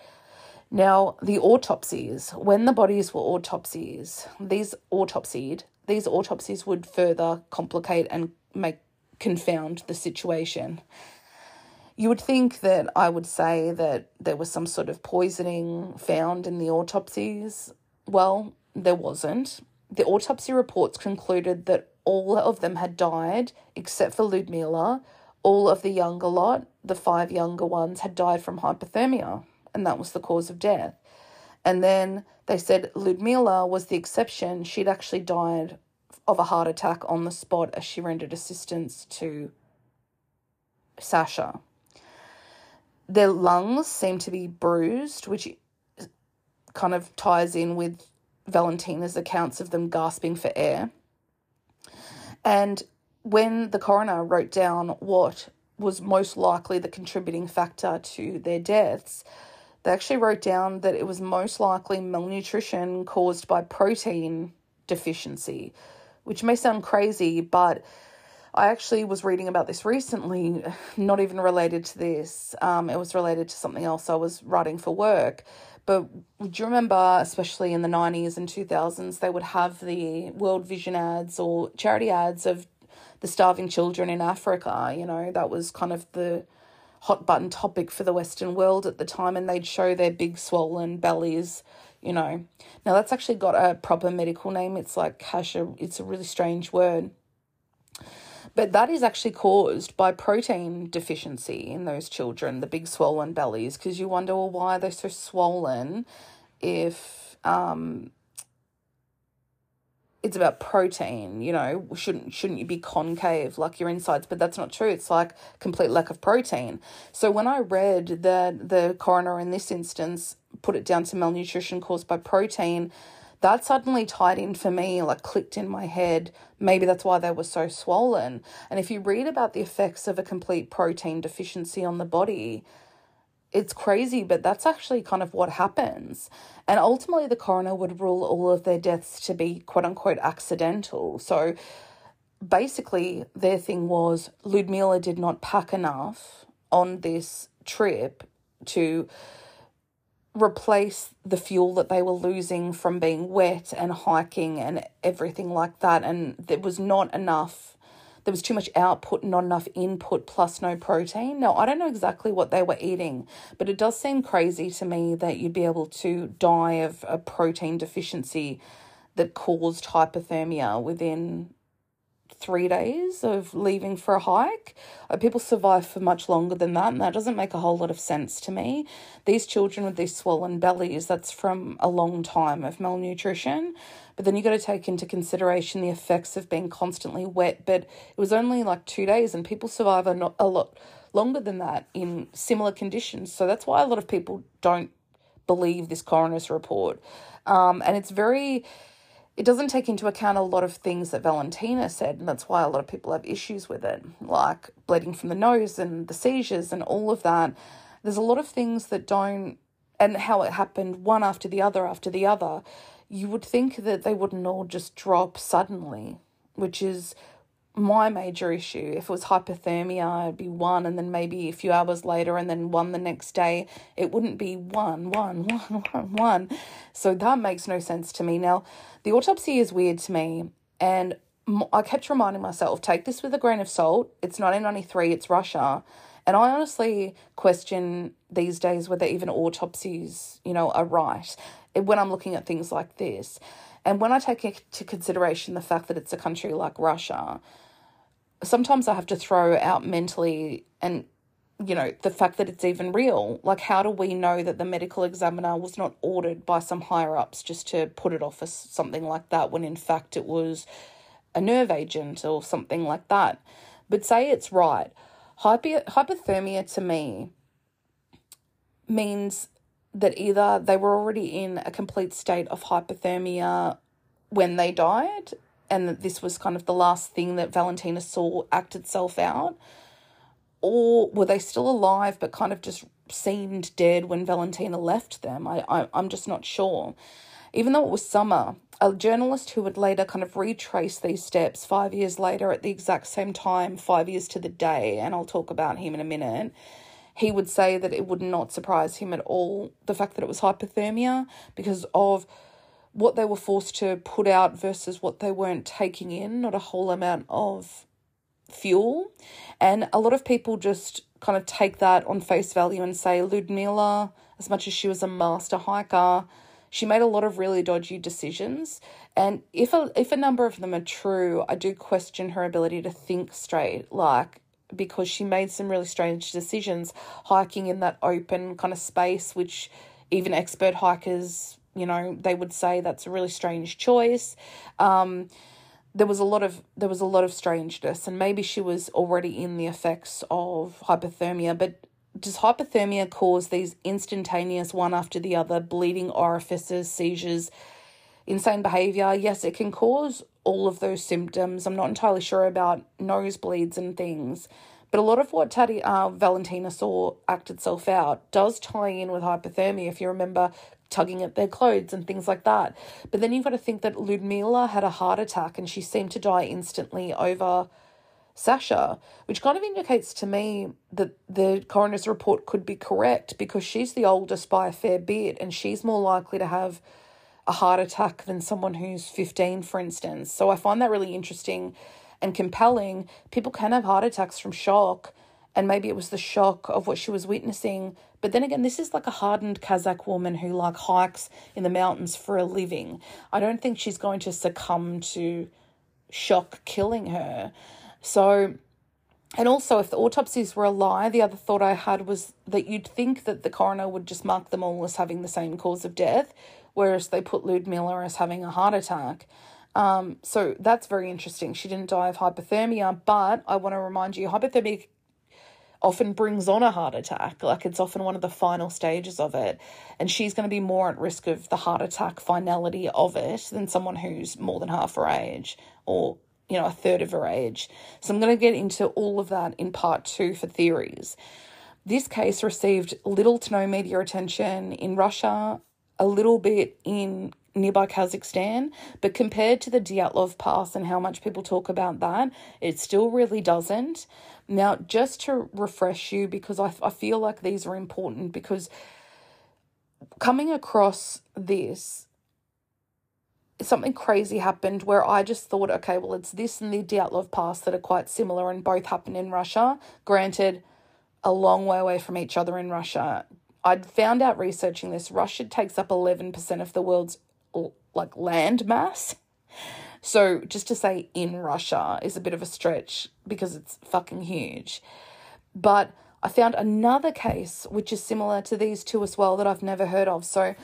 Now, the autopsies, when the bodies were autopsies, these autopsied, these autopsies would further complicate and make confound the situation. You would think that I would say that there was some sort of poisoning found in the autopsies. Well, there wasn't. The autopsy reports concluded that all of them had died except for Ludmila. All of the younger lot, the five younger ones, had died from hypothermia, and that was the cause of death. And then they said Ludmila was the exception. She'd actually died of a heart attack on the spot as she rendered assistance to Sasha. Their lungs seem to be bruised, which kind of ties in with Valentina's accounts of them gasping for air. And when the coroner wrote down what was most likely the contributing factor to their deaths, they actually wrote down that it was most likely malnutrition caused by protein deficiency, which may sound crazy, but I actually was reading about this recently, not even related to this. Um, it was related to something else I was writing for work. But do you remember, especially in the 90s and 2000s, they would have the World Vision ads or charity ads of the starving children in Africa? You know, that was kind of the hot button topic for the Western world at the time, and they'd show their big swollen bellies. You know, now that's actually got a proper medical name. It's like kasha. It's a really strange word. But that is actually caused by protein deficiency in those children, the big swollen bellies, because you wonder, well, why are they so swollen if um, it's about protein, you know, shouldn't shouldn't you be concave like your insides? But that's not true. It's like complete lack of protein. So when I read that the coroner in this instance put it down to malnutrition caused by protein, that suddenly tied in for me, like clicked in my head. Maybe that's why they were so swollen. And if you read about the effects of a complete protein deficiency on the body, it's crazy, but that's actually kind of what happens. And ultimately, the coroner would rule all of their deaths to be quote unquote accidental. So basically, their thing was Ludmila did not pack enough on this trip to replace the fuel that they were losing from being wet and hiking and everything like that. And there was not enough, there was too much output, not enough input, plus no protein. Now, I don't know exactly what they were eating, but it does seem crazy to me that you'd be able to die of a protein deficiency that caused hypothermia within three days of leaving for a hike. Uh, people survive for much longer than that, and that doesn't make a whole lot of sense to me. These children with these swollen bellies, that's from a long time of malnutrition. But then you got to take into consideration the effects of being constantly wet. But it was only like two days, and people survive a, a lot longer than that in similar conditions. So that's why a lot of people don't believe this coroner's report. Um, and it's very it doesn't take into account a lot of things that Valentina said, and that's why a lot of people have issues with it, like bleeding from the nose and the seizures and all of that. There's a lot of things that don't, and how it happened one after the other after the other. You would think that they wouldn't all just drop suddenly, which is my major issue. If it was hypothermia, it'd be one, and then maybe a few hours later, and then one the next day. It wouldn't be one, one, one, one, one. So that makes no sense to me. Now, the autopsy is weird to me, and I kept reminding myself take this with a grain of salt. It's 1993, it's Russia. And I honestly question these days whether even autopsies, you know, are right eh, when I'm looking at things like this. And when I take into consideration the fact that it's a country like Russia, sometimes I have to throw out mentally and you know the fact that it's even real. Like how do we know that the medical examiner was not ordered by some higher ups just to put it off as something like that when in fact it was a nerve agent or something like that? But say it's right. Hypo- hypothermia to me means that either they were already in a complete state of hypothermia when they died and that this was kind of the last thing that Valentina saw act itself out? Or were they still alive but kind of just seemed dead when Valentina left them? I, I, I'm just not sure. Even though it was summer, a journalist who would later kind of retrace these steps five years later at the exact same time, five years to the day, and I'll talk about him in a minute, he would say that it would not surprise him at all the fact that it was hypothermia because of what they were forced to put out versus what they weren't taking in, not a whole amount of fuel. And a lot of people just kind of take that on face value and say Ludmila, as much as she was a master hiker, she made a lot of really dodgy decisions. And if a if a number of them are true, I do question her ability to think straight, like because she made some really strange decisions hiking in that open kind of space which even expert hikers, you know, they would say that's a really strange choice. Um, there was a lot of there was a lot of strangeness and maybe she was already in the effects of hypothermia but does hypothermia cause these instantaneous one after the other bleeding orifices seizures insane behavior? Yes it can cause all of those symptoms. I'm not entirely sure about nosebleeds and things but a lot of what Tati, uh, Valentina saw act itself out does tie in with hypothermia. If you remember tugging at their clothes and things like that. But then you've got to think that Ludmila had a heart attack and she seemed to die instantly over Sasha, which kind of indicates to me that the coroner's report could be correct because she's the oldest by a fair bit and she's more likely to have a heart attack than someone who's 15, for instance. So I find that really interesting and compelling. People can have heart attacks from shock and maybe it was the shock of what she was witnessing. But then again, this is like a hardened Kazakh woman who like hikes in the mountains for a living. I don't think she's going to succumb to shock killing her. So, and also, if the autopsies were a lie, the other thought I had was that you'd think that the coroner would just mark them all as having the same cause of death, whereas they put Ludmila as having a heart attack. Um, so that's very interesting. She didn't die of hypothermia, but I want to remind you, hypothermia often brings on a heart attack. Like it's often one of the final stages of it. And she's going to be more at risk of the heart attack finality of it than someone who's more than half her age or, you know, a third of her age. So I'm going to get into all of that in part two for theories. This case received little to no media attention in Russia, a little bit in nearby Kazakhstan, but compared to the Dyatlov Pass and how much people talk about that, it still really doesn't. Now, just to refresh you, because I, I feel like these are important, because coming across this, something crazy happened where I just thought, okay, well, it's this and the Dyatlov Pass that are quite similar and both happen in Russia. Granted, a long way away from each other in Russia. I'd found out researching this, Russia takes up 11% of the world's like land mass. So just to say in Russia is a bit of a stretch because it's fucking huge. But I found another case which is similar to these two as well that I've never heard of. So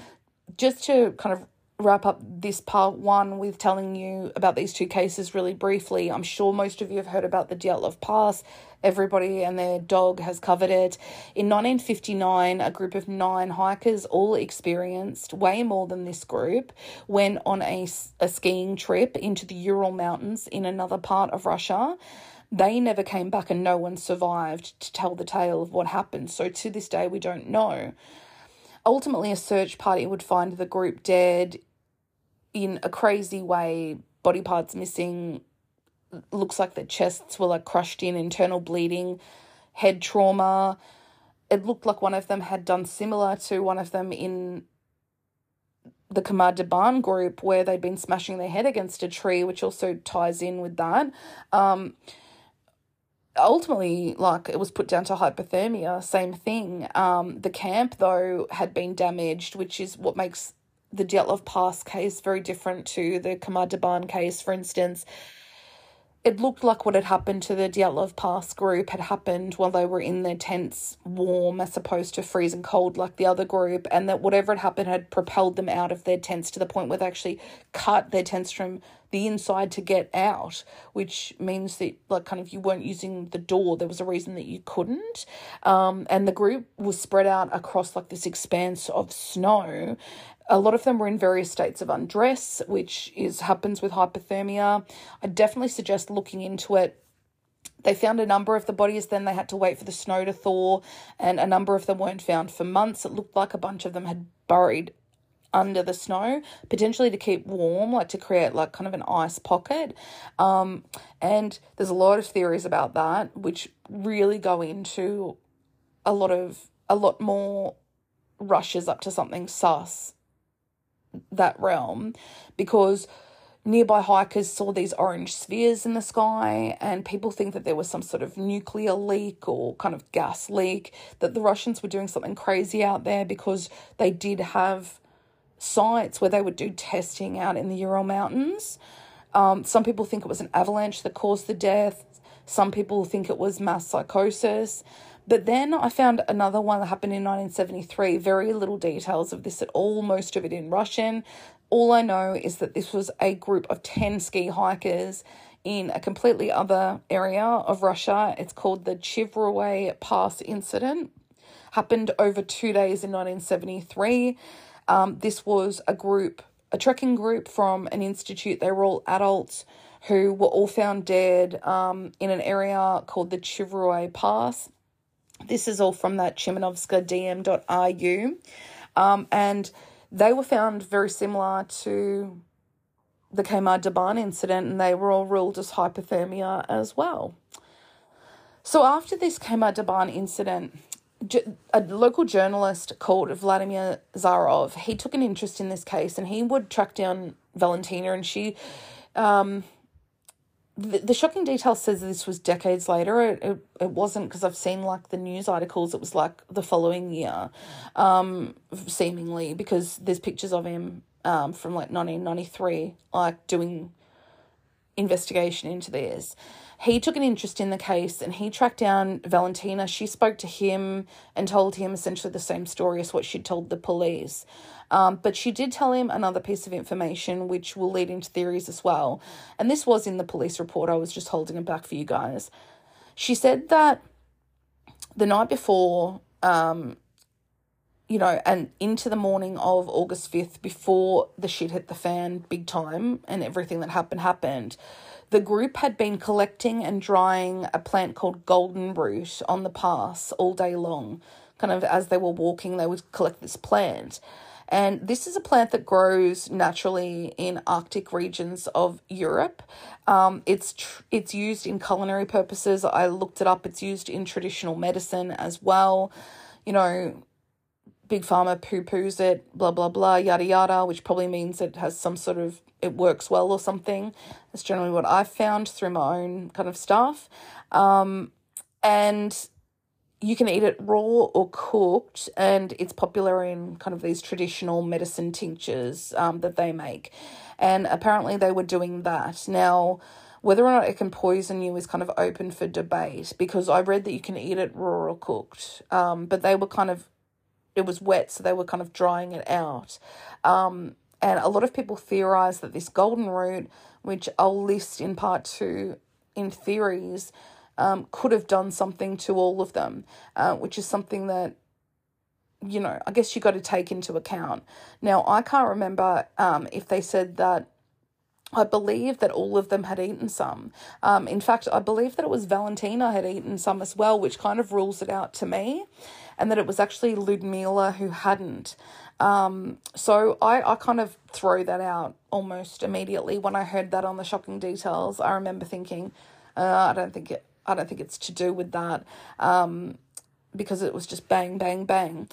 just to kind of wrap up this part one with telling you about these two cases really briefly. I'm sure most of you have heard about the Dyatlov Pass. Everybody and their dog has covered it. In 1959, a group of nine hikers, all experienced way more than this group, went on a, a skiing trip into the Ural Mountains in another part of Russia. They never came back and no one survived to tell the tale of what happened. So to this day, we don't know. Ultimately, a search party would find the group dead in a crazy way, body parts missing, looks like their chests were like crushed in, internal bleeding, head trauma. It looked like one of them had done similar to one of them in the Khamar Daban group where they'd been smashing their head against a tree, which also ties in with that. Um, ultimately, like it was put down to hypothermia, same thing. Um, the camp, though, had been damaged, which is what makes the Dyatlov Pass case very different to the Khamar Daban case, for instance it looked like what had happened to the Dyatlov Pass group had happened while they were in their tents warm as opposed to freezing cold like the other group, and that whatever had happened had propelled them out of their tents to the point where they actually cut their tents from the inside to get out, which means that like kind of you weren't using the door. There was a reason that you couldn't. Um, and the group was spread out across like this expanse of snow a lot of them were in various states of undress, which is happens with hypothermia. I definitely suggest looking into it. They found a number of the bodies, then they had to wait for the snow to thaw, and a number of them weren't found for months. It looked like a bunch of them had buried under the snow, potentially to keep warm, like to create like kind of an ice pocket. Um, and there's a lot of theories about that, which really go into a lot of a lot more Russia's up to something sus that realm because nearby hikers saw these orange spheres in the sky and people think that there was some sort of nuclear leak or kind of gas leak that the Russians were doing something crazy out there because they did have sites where they would do testing out in the Ural Mountains. Um, some people think it was an avalanche that caused the death. Some people think it was mass psychosis. But then I found another one that happened in 1973. Very little details of this at all, most of it in Russian. All I know is that this was a group of 10 ski hikers in a completely other area of Russia. It's called the Chivruay Pass incident. Happened over two days in 1973. Um, this was a group, a trekking group from an institute. They were all adults who were all found dead um, in an area called the Chivruay Pass. This is all from that Chimanovska Um, and they were found very similar to the Khamar Daban incident, and they were all ruled as hypothermia as well. So after this Khamar Daban incident, a local journalist called Vladimir Zarov, he took an interest in this case, and he would track down Valentina, and she, um, the, the shocking detail says this was decades later. It, it, it wasn't because I've seen like the news articles. It was like the following year, um, seemingly because there's pictures of him um, from like 1993, like doing investigation into this. He took an interest in the case and he tracked down Valentina. She spoke to him and told him essentially the same story as what she'd told the police. Um, but she did tell him another piece of information which will lead into theories as well. And this was in the police report. I was just holding it back for you guys. She said that the night before, um, you know, and into the morning of August 5th, before the shit hit the fan big time and everything that happened happened, the group had been collecting and drying a plant called golden root on the pass all day long. Kind of as they were walking, they would collect this plant. And this is a plant that grows naturally in Arctic regions of Europe. Um, it's tr- it's used in culinary purposes. I looked it up. It's used in traditional medicine as well. You know, big pharma poo poos it, blah blah blah, yada yada, which probably means it has some sort of it works well or something. That's generally what I've found through my own kind of stuff. Um, and you can eat it raw or cooked, and it's popular in kind of these traditional medicine tinctures um, that they make. And apparently, they were doing that. Now, whether or not it can poison you is kind of open for debate because I read that you can eat it raw or cooked, um, but they were kind of, it was wet, so they were kind of drying it out. Um, and a lot of people theorize that this golden root, which I'll list in part two in theories, um, could have done something to all of them, uh, which is something that you know, I guess you got to take into account. Now, I can't remember um, if they said that. I believe that all of them had eaten some. Um, in fact, I believe that it was Valentina had eaten some as well, which kind of rules it out to me, and that it was actually Ludmila who hadn't. Um, so I, I kind of throw that out almost immediately when I heard that on the shocking details. I remember thinking, uh, I don't think it I don't think it's to do with that um, because it was just bang, bang, bang.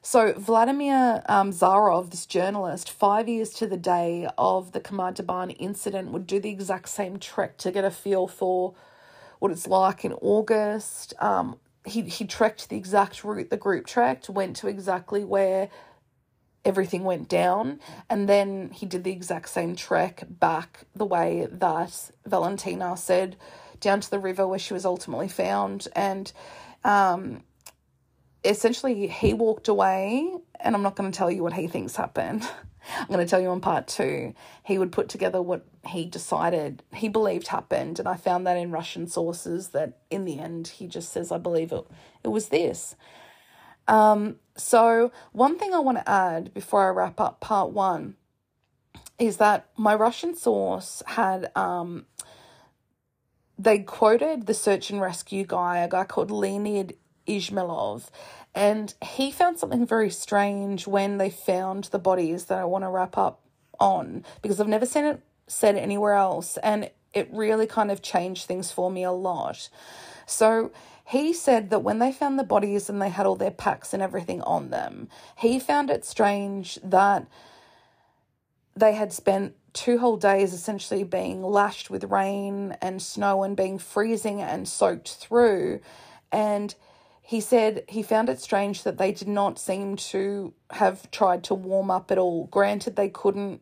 So, Vladimir um, Zarov, this journalist, five years to the day of the Khamar Daban incident, would do the exact same trek to get a feel for what it's like in August. Um, he, he trekked the exact route the group trekked, went to exactly where everything went down, and then he did the exact same trek back the way that Valentina said down to the river where she was ultimately found. And um, essentially, he walked away, and I'm not going to tell you what he thinks happened. I'm going to tell you on part two. He would put together what he decided he believed happened, and I found that in Russian sources that in the end he just says, "I believe it. It was this." Um, so one thing I want to add before I wrap up part one is that my Russian source had um, they quoted the search and rescue guy, a guy called Leonid Izmailov, and he found something very strange when they found the bodies that I want to wrap up on because I've never seen it said anywhere else, and it really kind of changed things for me a lot. So he said that when they found the bodies and they had all their packs and everything on them, he found it strange that they had spent two whole days essentially being lashed with rain and snow and being freezing and soaked through. And he said he found it strange that they did not seem to have tried to warm up at all. Granted, they couldn't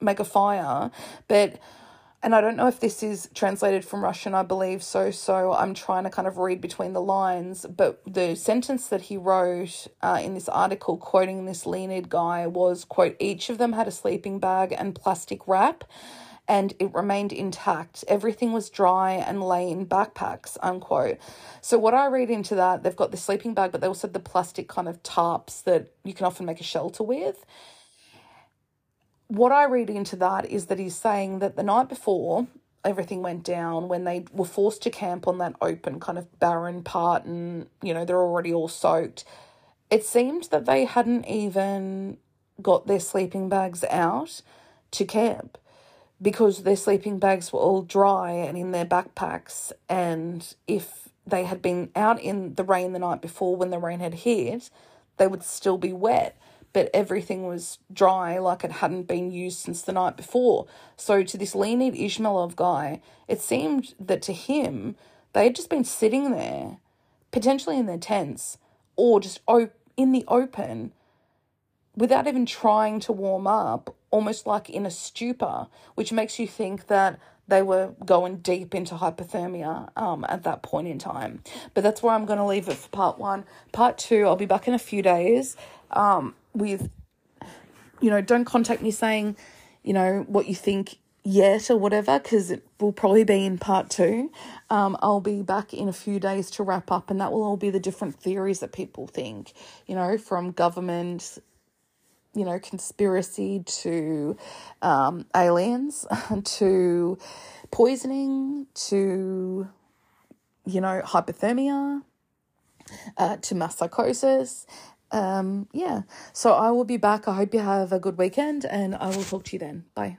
make a fire, but and I don't know if this is translated from Russian, I believe so. So I'm trying to kind of read between the lines. But the sentence that he wrote uh, in this article, quoting this Leonid guy, was quote Each of them had a sleeping bag and plastic wrap, and it remained intact. Everything was dry and lay in backpacks. Unquote. So what I read into that, they've got the sleeping bag, but they also have the plastic kind of tarps that you can often make a shelter with what I read into that is that he's saying that the night before everything went down, when they were forced to camp on that open, kind of barren part, and you know, they're already all soaked, it seemed that they hadn't even got their sleeping bags out to camp because their sleeping bags were all dry and in their backpacks. And if they had been out in the rain the night before when the rain had hit, they would still be wet but everything was dry like it hadn't been used since the night before. So to this Leonid Izmailov guy, it seemed that to him, they had just been sitting there, potentially in their tents, or just op- in the open, without even trying to warm up, almost like in a stupor, which makes you think that they were going deep into hypothermia um, at that point in time. But that's where I'm going to leave it for part one. Part two, I'll be back in a few days. Um, with, you know, don't contact me saying, you know, what you think yet or whatever, because it will probably be in part two. Um, I'll be back in a few days to wrap up, and that will all be the different theories that people think, you know, from government, you know, conspiracy to um, aliens to poisoning to, you know, hypothermia uh, to mass psychosis um, yeah. So I will be back. I hope you have a good weekend and I will talk to you then. Bye.